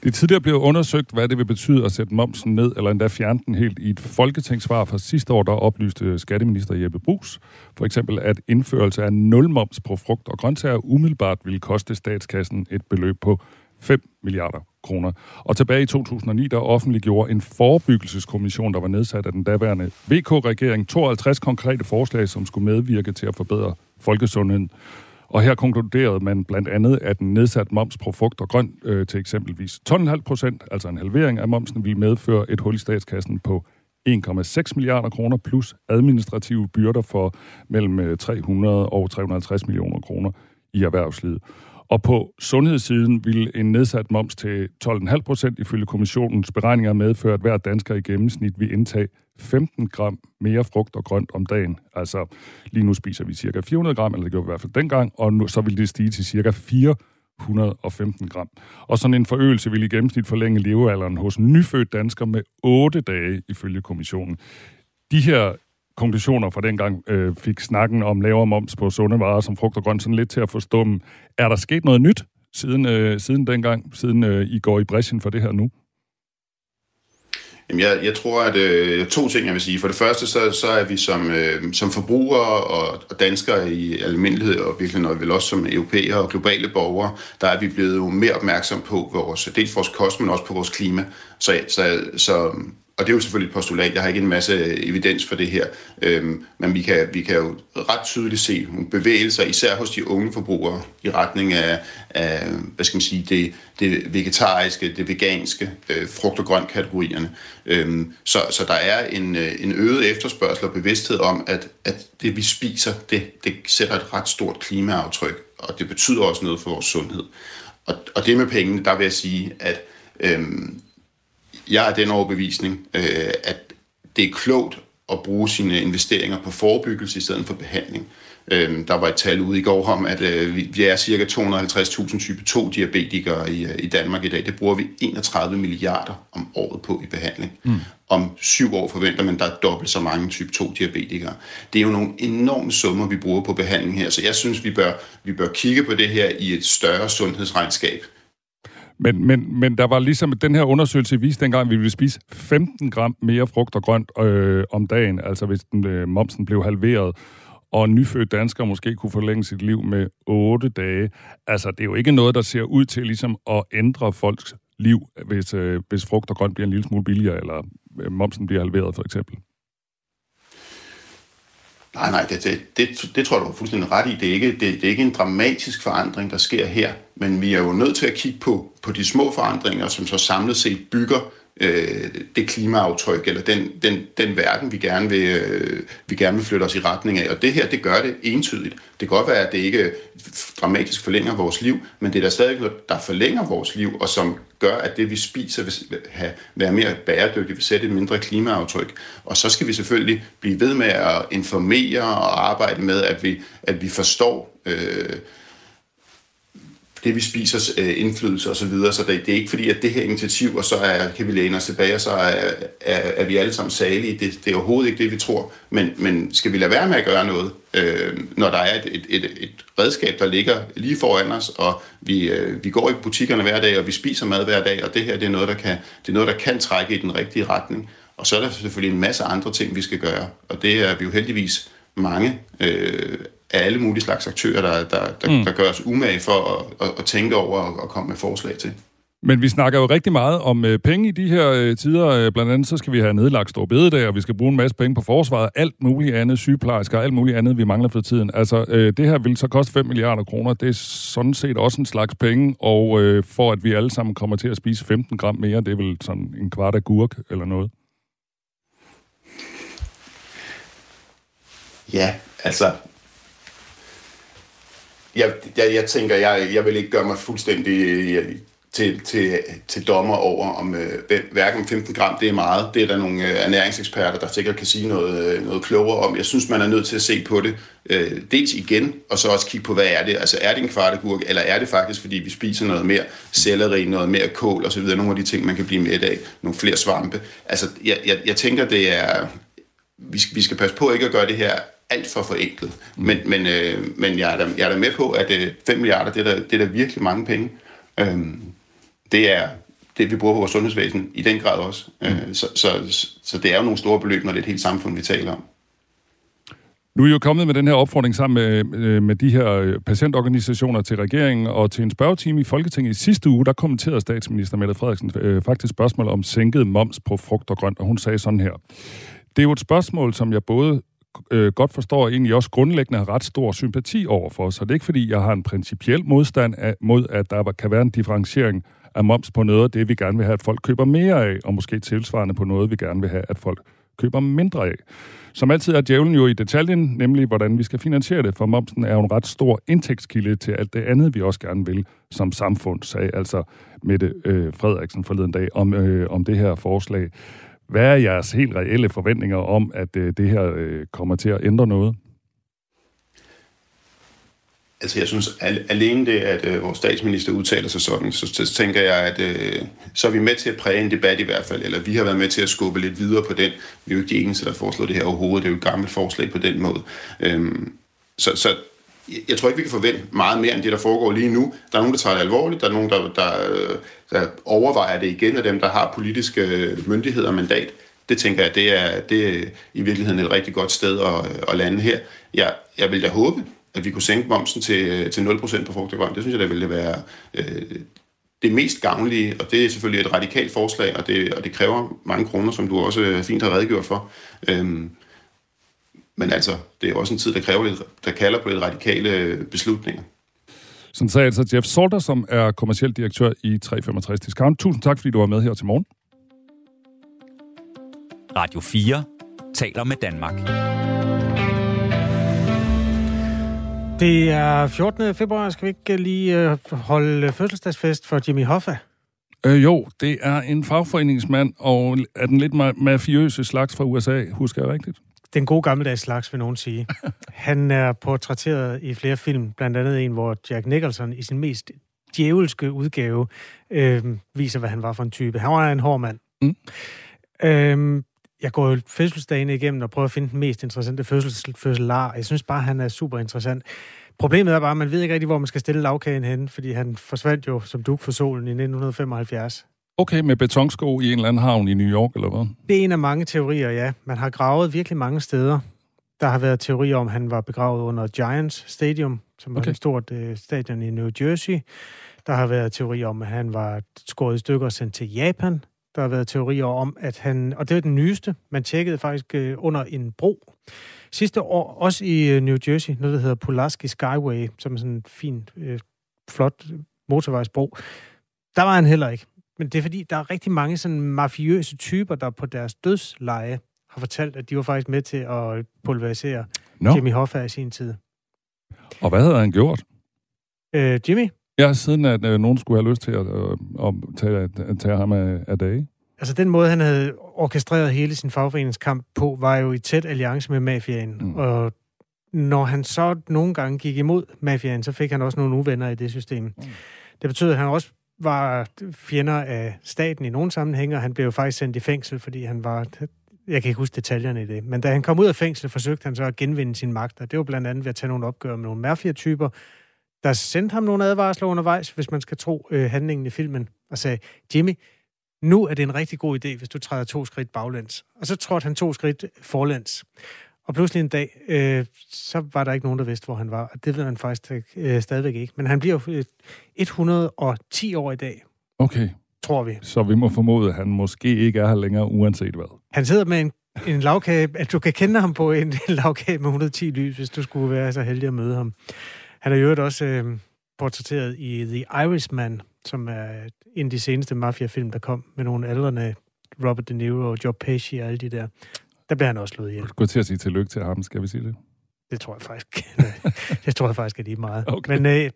Det tidligere blev undersøgt, hvad det vil betyde at sætte momsen ned, eller endda fjerne den helt. I et folketingssvar fra sidste år, der oplyste skatteminister Jeppe Brugs, for eksempel, at indførelse af nulmoms på frugt og grøntsager umiddelbart ville koste statskassen et beløb på 5 milliarder kroner. Og tilbage i 2009, der offentliggjorde en forebyggelseskommission, der var nedsat af den daværende VK-regering, 52 konkrete forslag, som skulle medvirke til at forbedre folkesundheden. Og her konkluderede man blandt andet, at en nedsat moms på frugt og grønt øh, til eksempelvis 12,5 procent, altså en halvering af momsen, ville medføre et hul i statskassen på 1,6 milliarder kroner plus administrative byrder for mellem øh, 300 og 350 millioner kroner i erhvervslivet. Og på sundhedssiden vil en nedsat moms til 12,5 procent ifølge kommissionens beregninger medføre, at hver dansker i gennemsnit vil indtage 15 gram mere frugt og grønt om dagen. Altså lige nu spiser vi cirka 400 gram, eller det gjorde vi i hvert fald dengang, og nu, så vil det stige til cirka 415 gram. Og sådan en forøgelse vil i gennemsnit forlænge levealderen hos nyfødte danskere med 8 dage ifølge kommissionen. De her konklusioner fra dengang øh, fik snakken om lavere moms på sunde varer som frugt og grønt sådan lidt til at forstå dem. Er der sket noget nyt siden, øh, siden dengang, siden øh, I går i bræschen for det her nu? Jamen, jeg, jeg tror, at øh, to ting, jeg vil sige. For det første, så, så er vi som, øh, som forbrugere og, og danskere i almindelighed, og virkelig noget, vel også som europæere og globale borgere, der er vi blevet mere opmærksom på vores, dels vores kost, men også på vores klima. Så, så, så og det er jo selvfølgelig et postulat, jeg har ikke en masse øh, evidens for det her, øhm, men vi kan, vi kan jo ret tydeligt se nogle bevægelser, især hos de unge forbrugere, i retning af, af hvad skal man sige, det, det vegetariske, det veganske, øh, frugt- og grønt-kategorierne. Øhm, så, så der er en, øh, en øget efterspørgsel og bevidsthed om, at, at det vi spiser, det, det sætter et ret stort klimaaftryk, og det betyder også noget for vores sundhed. Og, og det med pengene, der vil jeg sige, at øhm, jeg er den overbevisning, øh, at det er klogt at bruge sine investeringer på forebyggelse i stedet for behandling. Øh, der var et tal ude i går om, at øh, vi er cirka 250.000 type 2-diabetikere i, i Danmark i dag. Det bruger vi 31 milliarder om året på i behandling. Mm. Om syv år forventer man, der er dobbelt så mange type 2-diabetikere. Det er jo nogle enorme summer, vi bruger på behandling her, så jeg synes, vi bør, vi bør kigge på det her i et større sundhedsregnskab. Men, men, men der var ligesom, den her undersøgelse viste dengang, at vi ville spise 15 gram mere frugt og grønt øh, om dagen, altså hvis den, øh, momsen blev halveret, og en nyfødt dansker måske kunne forlænge sit liv med 8 dage. Altså, det er jo ikke noget, der ser ud til ligesom at ændre folks liv, hvis, øh, hvis frugt og grønt bliver en lille smule billigere, eller øh, momsen bliver halveret, for eksempel. Nej, nej, det, det, det, det tror jeg, du har fuldstændig ret i. Det er, ikke, det, det er ikke en dramatisk forandring, der sker her, men vi er jo nødt til at kigge på, på de små forandringer, som så samlet set bygger øh, det klimaaftryk, eller den, den, den verden, vi gerne, vil, øh, vi gerne vil flytte os i retning af. Og det her, det gør det entydigt. Det kan godt være, at det ikke dramatisk forlænger vores liv, men det er der stadig noget, der forlænger vores liv, og som gør, at det, vi spiser, vil have, være mere bæredygtigt, vil sætte et mindre klimaaftryk. Og så skal vi selvfølgelig blive ved med at informere og arbejde med, at vi, at vi forstår øh, det, vi spiser, øh, indflydelse osv., så, videre. så det, det er ikke fordi, at det her initiativ, og så er, kan vi læne os tilbage, og så er, er, er vi alle sammen salige. Det, det er overhovedet ikke det, vi tror. Men, men skal vi lade være med at gøre noget, øh, når der er et, et, et, et redskab, der ligger lige foran os, og vi, øh, vi går i butikkerne hver dag, og vi spiser mad hver dag, og det her det er, noget, der kan, det er noget, der kan trække i den rigtige retning. Og så er der selvfølgelig en masse andre ting, vi skal gøre, og det er vi jo heldigvis mange øh, af alle mulige slags aktører, der, der, der, mm. der gør os umage for at, at, at tænke over og, og komme med forslag til. Men vi snakker jo rigtig meget om øh, penge i de her øh, tider. Øh, blandt andet så skal vi have nedlagt store bededag, og vi skal bruge en masse penge på forsvaret. Alt muligt andet, sygeplejersker, alt muligt andet, vi mangler for tiden. Altså, øh, det her vil så koste 5 milliarder kroner. Det er sådan set også en slags penge, og øh, for at vi alle sammen kommer til at spise 15 gram mere, det er vel sådan en kvart af gurk eller noget. Ja, altså, jeg, jeg, jeg tænker, jeg, jeg vil ikke gøre mig fuldstændig jeg, til, til, til dommer over, om øh, hverken 15 gram det er meget. Det er der nogle øh, ernæringseksperter, der sikkert kan sige noget, øh, noget klogere om. Jeg synes, man er nødt til at se på det øh, dels igen, og så også kigge på, hvad er det? Altså er det en kvartegurk, eller er det faktisk, fordi vi spiser noget mere selleri, noget mere kål osv., nogle af de ting, man kan blive med af, nogle flere svampe. Altså jeg, jeg, jeg tænker, det er, vi, vi skal passe på ikke at gøre det her alt for forenklet. Men, men, øh, men jeg, er da, jeg er da med på, at øh, 5 milliarder, det er, da, det er da virkelig mange penge. Øhm, det er det, vi bruger på vores sundhedsvæsen i den grad også. Mm. Øh, så, så, så det er jo nogle store beløb, når det er et helt samfund, vi taler om. Nu er I jo kommet med den her opfordring sammen med, øh, med de her øh, patientorganisationer til regeringen, og til en spørgetime i Folketinget i sidste uge, der kommenterede statsminister Mette Frederiksen øh, faktisk spørgsmål om sænket moms på frugt og grønt, og hun sagde sådan her. Det er jo et spørgsmål, som jeg både øh, godt forstår, egentlig også grundlæggende har ret stor sympati over for. Så det er ikke, fordi jeg har en principiel modstand af, mod, at der kan være en differentiering af moms på noget af det, vi gerne vil have, at folk køber mere af, og måske tilsvarende på noget, vi gerne vil have, at folk køber mindre af. Som altid er djævlen jo i detaljen, nemlig hvordan vi skal finansiere det, for momsen er jo en ret stor indtægtskilde til alt det andet, vi også gerne vil som samfund, sagde altså Mette øh, Frederiksen forleden dag om, øh, om det her forslag. Hvad er jeres helt reelle forventninger om, at øh, det her øh, kommer til at ændre noget? Altså jeg synes, alene det, at øh, vores statsminister udtaler sig sådan, så, så tænker jeg, at øh, så er vi med til at præge en debat i hvert fald, eller vi har været med til at skubbe lidt videre på den. Vi er jo ikke de eneste, der foreslår det her overhovedet. Det er jo et gammelt forslag på den måde. Øhm, så, så jeg tror ikke, vi kan forvente meget mere end det, der foregår lige nu. Der er nogen, der tager det alvorligt. Der er nogen, der, der, øh, der overvejer det igen, af dem, der har politiske øh, myndigheder og mandat. Det tænker jeg, det er, det er i virkeligheden et rigtig godt sted at, øh, at lande her. Jeg, jeg vil da håbe, at vi kunne sænke momsen til, til 0% på frugt og grønt. Det synes jeg, der ville være øh, det mest gavnlige, og det er selvfølgelig et radikalt forslag, og det, og det kræver mange kroner, som du også fint har redegjort for. Øhm, men altså, det er også en tid, der, kræver lidt, der kalder på lidt radikale beslutninger. Sådan sagde altså Jeff Salter, som er kommersiel direktør i 365 Discount. Tusind tak, fordi du var med her til morgen. Radio 4 taler med Danmark. Det er 14. februar. Skal vi ikke lige øh, holde fødselsdagsfest for Jimmy Hoffa? Øh, jo, det er en fagforeningsmand, og er den lidt mafiøse slags fra USA, husker jeg rigtigt? Den gode gammeldags slags, vil nogen sige. Han er portrætteret i flere film, blandt andet en, hvor Jack Nicholson i sin mest djævelske udgave øh, viser, hvad han var for en type. Han var en hård mand. Mm. Øh, jeg går jo fødselsdagen igennem og prøver at finde den mest interessante fødsels, fødselar. Jeg synes bare, han er super interessant. Problemet er bare, at man ved ikke rigtig, hvor man skal stille lavkagen hen, fordi han forsvandt jo som duk for solen i 1975. Okay, med betonsko i en eller anden havn i New York, eller hvad? Det er en af mange teorier, ja. Man har gravet virkelig mange steder. Der har været teorier om, at han var begravet under Giants Stadium, som okay. var et stort øh, stadion i New Jersey. Der har været teorier om, at han var skåret i stykker og sendt til Japan. Der har været teorier om, at han... Og det er den nyeste. Man tjekkede faktisk øh, under en bro. Sidste år, også i øh, New Jersey, noget, der hedder Pulaski Skyway, som er sådan en fin, øh, flot motorvejsbro. Der var han heller ikke. Men det er fordi, der er rigtig mange sådan mafiøse typer, der på deres dødsleje har fortalt, at de var faktisk med til at pulverisere no. Jimmy Hoffa i sin tid. Og hvad havde han gjort? Øh, Jimmy? Ja, siden at øh, nogen skulle have lyst til at, øh, at, tage, at tage ham af, af dage. Altså den måde, han havde orkestreret hele sin fagforeningskamp på, var jo i tæt alliance med mafiaen. Mm. Og når han så nogle gange gik imod mafiaen, så fik han også nogle uvenner i det system. Mm. Det betød, at han også var fjender af staten i nogle sammenhænge, og han blev jo faktisk sendt i fængsel, fordi han var... Jeg kan ikke huske detaljerne i det. Men da han kom ud af fængsel, forsøgte han så at genvinde sin magt, og det var blandt andet ved at tage nogle opgør med nogle mafia-typer, der sendte ham nogle advarsler undervejs, hvis man skal tro øh, handlingen i filmen, og sagde, Jimmy, nu er det en rigtig god idé, hvis du træder to skridt baglæns. Og så trådte han to skridt forlæns. Og pludselig en dag, øh, så var der ikke nogen, der vidste, hvor han var. Og det ved man faktisk øh, stadigvæk ikke. Men han bliver jo 110 år i dag. Okay. Tror vi. Så vi må formode, at han måske ikke er her længere, uanset hvad. Han sidder med en, en lavkage, at du kan kende ham på en, en lavkage med 110 lys, hvis du skulle være så heldig at møde ham. Han er jo også øh, portrætteret i The Irishman, som er en af de seneste mafiafilm, der kom med nogle aldrende Robert De Niro og Joe Pesci og alle de der. Der bliver han også slået ihjel. Du til at sige tillykke til ham, skal vi sige det? Det tror jeg faktisk. det tror jeg faktisk er lige meget. Okay. Men øh,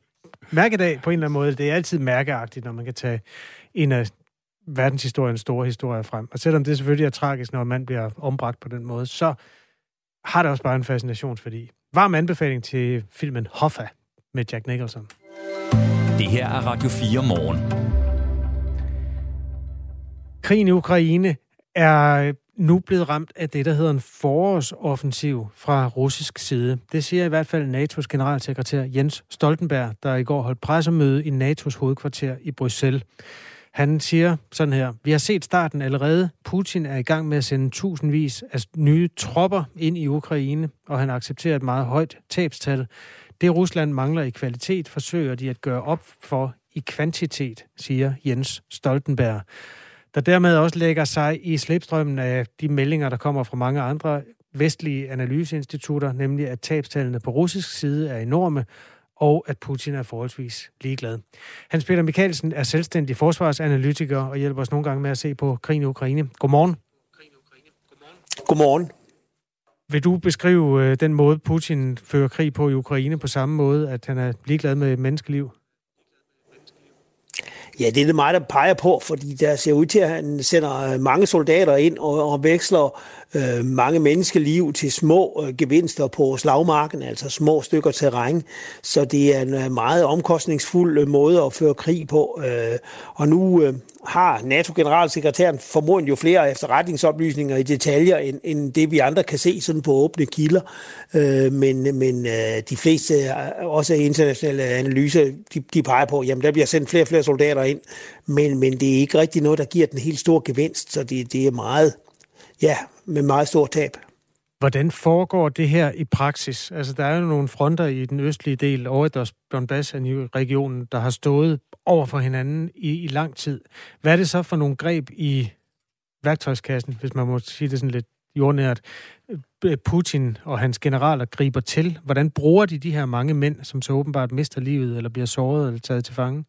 mærkedag på en eller anden måde. Det er altid mærkeagtigt, når man kan tage en af verdenshistoriens store historier frem. Og selvom det selvfølgelig er tragisk, når man bliver ombragt på den måde, så har det også bare en fascinationsværdi. Varm anbefaling til filmen Hoffa med Jack Nicholson. Det her er Radio 4 morgen. Krigen i Ukraine er nu blevet ramt af det, der hedder en forårsoffensiv fra russisk side. Det siger i hvert fald NATO's generalsekretær Jens Stoltenberg, der i går holdt pressemøde i NATO's hovedkvarter i Bruxelles. Han siger sådan her, vi har set starten allerede. Putin er i gang med at sende tusindvis af nye tropper ind i Ukraine, og han accepterer et meget højt tabstal. Det Rusland mangler i kvalitet, forsøger de at gøre op for i kvantitet, siger Jens Stoltenberg der dermed også lægger sig i slipstrømmen af de meldinger, der kommer fra mange andre vestlige analyseinstitutter, nemlig at tabstallene på russisk side er enorme, og at Putin er forholdsvis ligeglad. Hans Peter Mikkelsen er selvstændig forsvarsanalytiker og hjælper os nogle gange med at se på krigen i Ukraine. Godmorgen. Godmorgen. Vil du beskrive øh, den måde, Putin fører krig på i Ukraine på samme måde, at han er ligeglad med menneskeliv? Ja, det er det mig, der peger på, fordi der ser ud til, at han sender øh, mange soldater ind og, og veksler øh, mange menneskeliv til små øh, gevinster på slagmarken, altså små stykker terræn. Så det er en øh, meget omkostningsfuld øh, måde at føre krig på. Øh, og nu øh, har NATO-generalsekretæren formodentlig jo flere efterretningsoplysninger i detaljer, end, end det vi andre kan se sådan på åbne kilder. Øh, men men øh, de fleste, øh, også internationale analyser, de, de peger på, jamen der bliver sendt flere og flere soldater ind, men, men det er ikke rigtig noget, der giver den helt store gevinst, så det, det er meget, ja, med meget stort tab. Hvordan foregår det her i praksis? Altså, der er jo nogle fronter i den østlige del over Donbass-regionen, der har stået over for hinanden i, i lang tid. Hvad er det så for nogle greb i værktøjskassen, hvis man må sige det sådan lidt jordnært, øh, Putin og hans generaler griber til? Hvordan bruger de de her mange mænd, som så åbenbart mister livet, eller bliver såret eller taget til fange?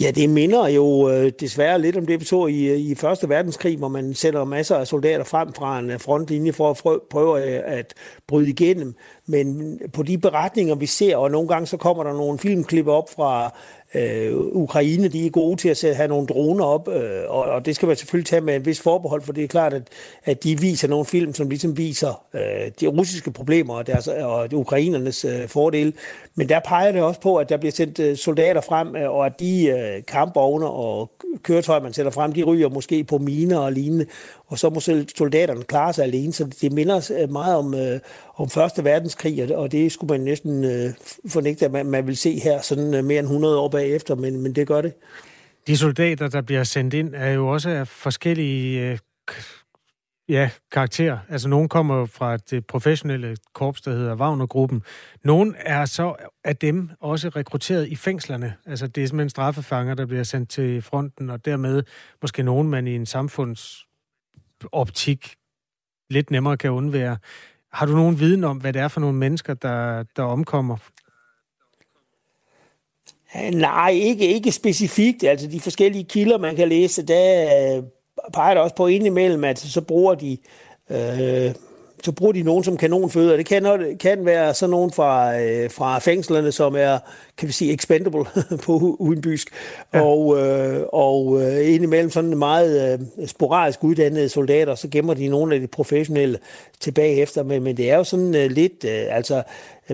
Ja, det minder jo øh, desværre lidt om det, vi så i, øh, i Første Verdenskrig, hvor man sætter masser af soldater frem fra en øh, frontlinje for at prøve øh, at bryde igennem. Men på de beretninger, vi ser, og nogle gange så kommer der nogle filmklip op fra øh, Ukraine, de er gode til at have nogle droner op, øh, og, og det skal man selvfølgelig tage med en vis forbehold, for det er klart, at, at de viser nogle film, som ligesom viser øh, de russiske problemer og, deres, og de ukrainernes øh, fordele. Men der peger det også på, at der bliver sendt øh, soldater frem, øh, og at de øh, kampvogne og køretøjer, man sætter frem, de ryger måske på miner og lignende, og så må selv soldaterne klare sig alene. Så det minder øh, meget om, øh, om Første Verdenskrig, og det skulle man næsten øh, fornægte, at man, man vil se her sådan øh, mere end 100 år bagefter, men, men det gør det. De soldater, der bliver sendt ind, er jo også af forskellige øh, ja, karakterer. Altså, nogen kommer fra det professionelle korps, der hedder Wagner-gruppen. Er så af dem også rekrutteret i fængslerne. Altså, det er simpelthen straffefanger, der bliver sendt til fronten, og dermed måske nogen, man i en samfunds optik lidt nemmere kan undvære. Har du nogen viden om, hvad det er for nogle mennesker, der, der omkommer? Nej, ikke, ikke specifikt. Altså de forskellige kilder, man kan læse, der øh, peger der også på indimellem, at så bruger de øh, så bruger de nogen som kanonfødder. Det kan, kan være sådan nogen fra, øh, fra fængslerne, som er, kan vi sige, expendable på udenbysk. Ja. Og, øh, og øh, indimellem sådan meget øh, sporadisk uddannede soldater, så gemmer de nogle af de professionelle tilbage efter. Men, men det er jo sådan øh, lidt, øh, altså,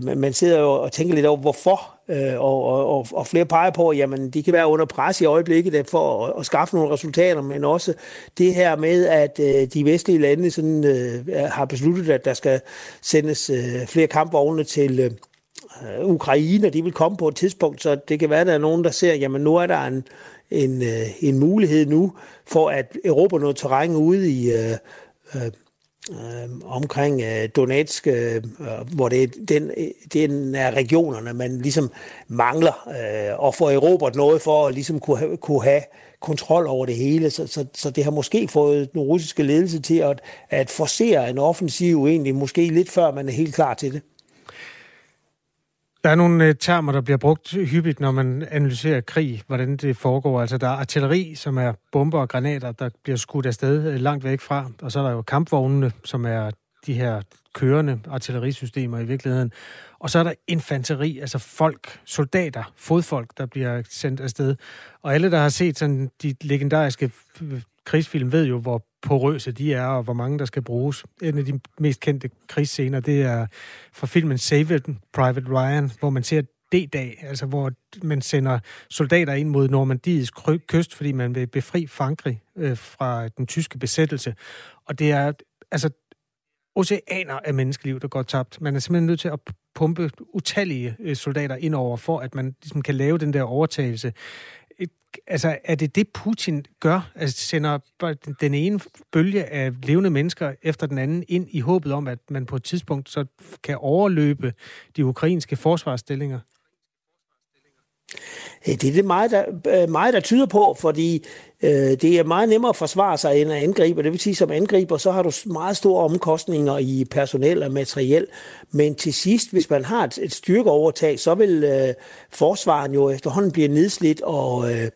man sidder jo og tænker lidt over, hvorfor Øh, og, og, og flere peger på, at jamen, de kan være under pres i øjeblikket øh, for at, at skaffe nogle resultater, men også det her med, at øh, de vestlige lande sådan, øh, har besluttet, at der skal sendes øh, flere kampvogne til øh, Ukraine, de vil komme på et tidspunkt, så det kan være, at der er nogen, der ser, jamen nu er der en, en, øh, en mulighed nu for at Europa noget terræn ude i øh, øh øh, omkring øh, Donetsk, øh, hvor det er den, den er regionerne, man ligesom mangler, øh, og få erobret noget for at ligesom kunne, have, kunne have kontrol over det hele. Så, så, så det har måske fået den russiske ledelse til at, at forsere en offensiv egentlig, måske lidt før man er helt klar til det. Der er nogle øh, termer, der bliver brugt hyppigt, når man analyserer krig, hvordan det foregår. Altså, der er artilleri, som er bomber og granater, der bliver skudt afsted øh, langt væk fra. Og så er der jo kampvognene, som er de her kørende artillerisystemer i virkeligheden. Og så er der infanteri, altså folk, soldater, fodfolk, der bliver sendt afsted. Og alle, der har set sådan de legendariske øh, krigsfilm, ved jo, hvor porøse de er, og hvor mange der skal bruges. En af de mest kendte krigsscener, det er fra filmen Save It, Private Ryan, hvor man ser D-dag, altså hvor man sender soldater ind mod Normandiets kyst, fordi man vil befri Frankrig øh, fra den tyske besættelse. Og det er altså oceaner af menneskeliv, der går tabt. Man er simpelthen nødt til at pumpe utallige øh, soldater ind over, for at man ligesom kan lave den der overtagelse. Altså, er det det, Putin gør? Altså, sender den ene bølge af levende mennesker efter den anden ind i håbet om, at man på et tidspunkt så kan overløbe de ukrainske forsvarsstillinger? Øh, det er det meget, der, øh, meget, der tyder på, fordi øh, det er meget nemmere at forsvare sig end at angribe. Det vil sige, som angriber, så har du meget store omkostninger i personel og materiel. Men til sidst, hvis man har et, et styrkeovertag, så vil øh, forsvaren jo efterhånden blive nedslidt og... Øh,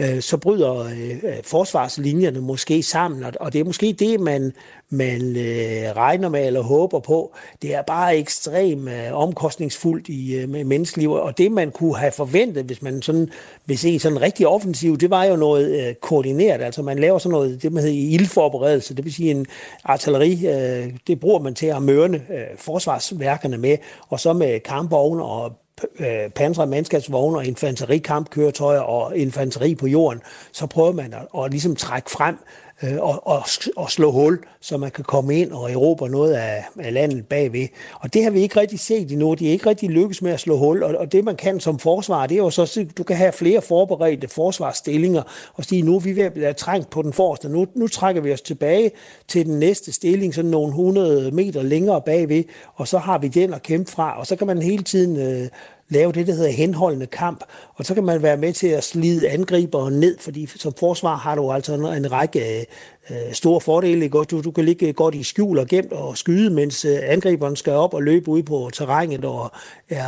øh, så bryder øh, forsvarslinjerne måske sammen, og det er måske det, man, man øh, regner med eller håber på. Det er bare ekstremt øh, omkostningsfuldt i øh, menneskeliv, og det man kunne have forventet, hvis man sådan hvis se sådan rigtig offensiv, det var jo noget øh, koordineret, altså man laver sådan noget, det man hedder ildforberedelse, det vil sige en artilleri, øh, det bruger man til at mørne øh, forsvarsværkerne med, og så med kampvogne og Øh, pansrede mandskabsvogne og infanterikampkøretøjer og infanteri på jorden, så prøver man at, at ligesom trække frem øh, og, og, og slå hul, så man kan komme ind og erobre noget af, af landet bagved. Og det har vi ikke rigtig set endnu. De er ikke rigtig lykkes med at slå hul, og, og det man kan som forsvar, det er jo så, at du kan have flere forberedte forsvarsstillinger og sige, nu er vi ved at blive trængt på den forreste. Nu, nu trækker vi os tilbage til den næste stilling, sådan nogle 100 meter længere bagved, og så har vi den at kæmpe fra, og så kan man hele tiden øh, lave det, der hedder henholdende kamp, og så kan man være med til at slide angribere ned, fordi som forsvar har du altså en række øh, øh, store fordele. Du, du kan ligge godt i skjul og gemt og skyde, mens øh, angriberen skal op og løbe ud på terrænet og er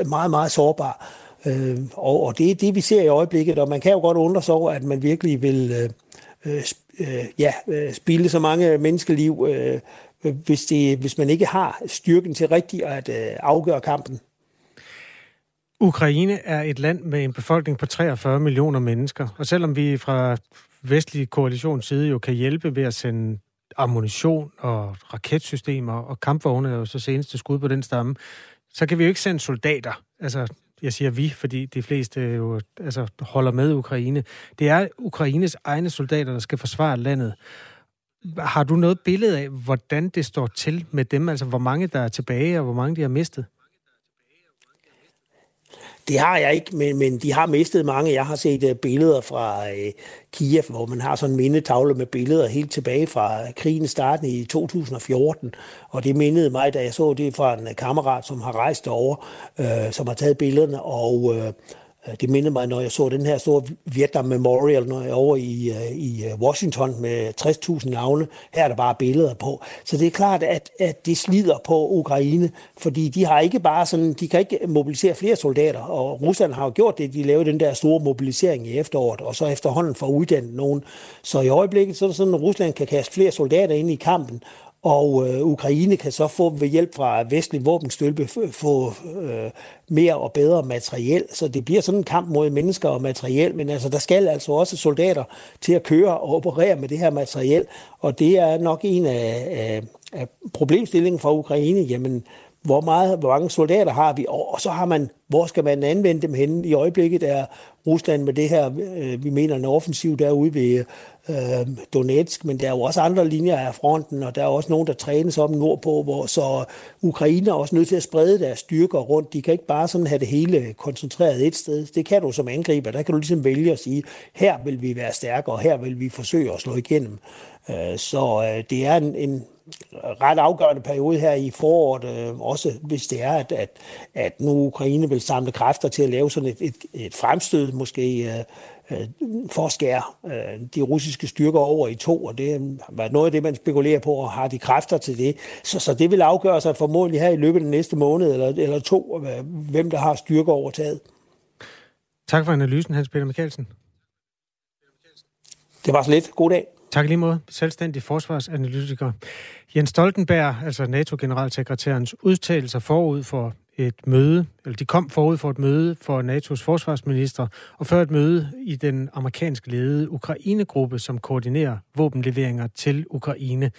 øh, meget, meget sårbar. Øh, og, og det er det, vi ser i øjeblikket, og man kan jo godt undre sig over, at man virkelig vil øh, øh, øh ja, øh, spilde spille så mange menneskeliv, øh, hvis, det, hvis man ikke har styrken til rigtigt at øh, afgøre kampen. Ukraine er et land med en befolkning på 43 millioner mennesker, og selvom vi fra vestlige koalitions side jo kan hjælpe ved at sende ammunition og raketsystemer og kampvogne er jo så seneste skud på den stamme, så kan vi jo ikke sende soldater. Altså, jeg siger vi, fordi de fleste jo altså, holder med Ukraine. Det er Ukraines egne soldater, der skal forsvare landet. Har du noget billede af, hvordan det står til med dem? Altså, hvor mange der er tilbage, og hvor mange de har mistet? Det har jeg ikke, men, men de har mistet mange. Jeg har set uh, billeder fra uh, Kiev, hvor man har sådan en mindetavle med billeder helt tilbage fra krigen starten i 2014. Og det mindede mig, da jeg så det fra en kammerat, som har rejst over, uh, øh, som har taget billederne, og uh, Øh, det minder mig, når jeg så den her store Vietnam Memorial, når jeg er over i, øh, i øh, Washington med 60.000 navne. Her er der bare billeder på. Så det er klart, at, at det slider på Ukraine, fordi de har ikke bare sådan, de kan ikke mobilisere flere soldater, og Rusland har jo gjort det, de lavede den der store mobilisering i efteråret, og så efterhånden får uddannet nogen. Så i øjeblikket, så er det sådan, at Rusland kan kaste flere soldater ind i kampen, og øh, Ukraine kan så få ved hjælp fra vestlig våbenstølpe få øh, mere og bedre materiel. Så det bliver sådan en kamp mod mennesker og materiel, men altså, der skal altså også soldater til at køre og operere med det her materiel, og det er nok en af, af, af problemstillingen for Ukraine. Jamen, hvor, meget, hvor mange soldater har vi, og så har man, hvor skal man anvende dem henne? I øjeblikket er Rusland med det her, øh, vi mener en offensiv derude ved øh, Donetsk, men der er jo også andre linjer af fronten, og der er også nogen, der trænes op nordpå, hvor så Ukraine er også nødt til at sprede deres styrker rundt. De kan ikke bare sådan have det hele koncentreret et sted. Det kan du som angriber. Der kan du ligesom vælge at sige, her vil vi være stærkere, og her vil vi forsøge at slå igennem. Øh, så øh, det er en, en ret afgørende periode her i foråret, øh, også hvis det er, at, at, at nu Ukraine vil samle kræfter til at lave sådan et, et, et fremstød, måske øh, for at skære øh, de russiske styrker over i to, og det var noget af det, man spekulerer på, og har de kræfter til det. Så, så det vil afgøre sig formodentlig her i løbet af den næste måned eller, eller to, øh, hvem der har styrker overtaget. Tak for analysen, Hans Peter Mikkelsen. Det var så lidt. God dag. Tak lige måde. Selvstændig forsvarsanalytiker. Jens Stoltenberg, altså NATO-generalsekretærens udtalelser forud for et møde, eller de kom forud for et møde for NATO's forsvarsminister, og før et møde i den amerikansk ledede Ukrainegruppe, som koordinerer våbenleveringer til Ukraine.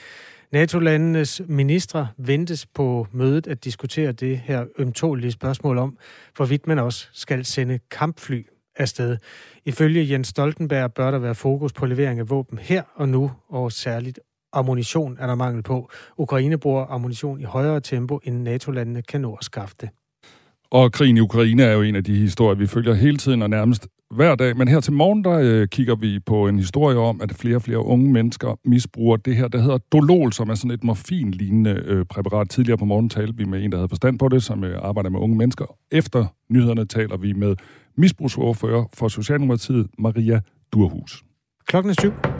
NATO-landenes ministre ventes på mødet at diskutere det her ømtålige spørgsmål om, hvorvidt man også skal sende kampfly afsted. Ifølge Jens Stoltenberg bør der være fokus på levering af våben her og nu, og særligt ammunition er der mangel på. Ukraine bruger ammunition i højere tempo, end NATO-landene kan nå at skaffe det. Og krigen i Ukraine er jo en af de historier, vi følger hele tiden og nærmest hver dag. Men her til morgen, der øh, kigger vi på en historie om, at flere og flere unge mennesker misbruger det her, der hedder Dolol, som er sådan et morfin-lignende øh, præparat. Tidligere på morgen talte vi med en, der havde forstand på det, som øh, arbejder med unge mennesker. Efter nyhederne taler vi med misbrugsordfører for Socialdemokratiet, Maria Durhus. Klokken er syv.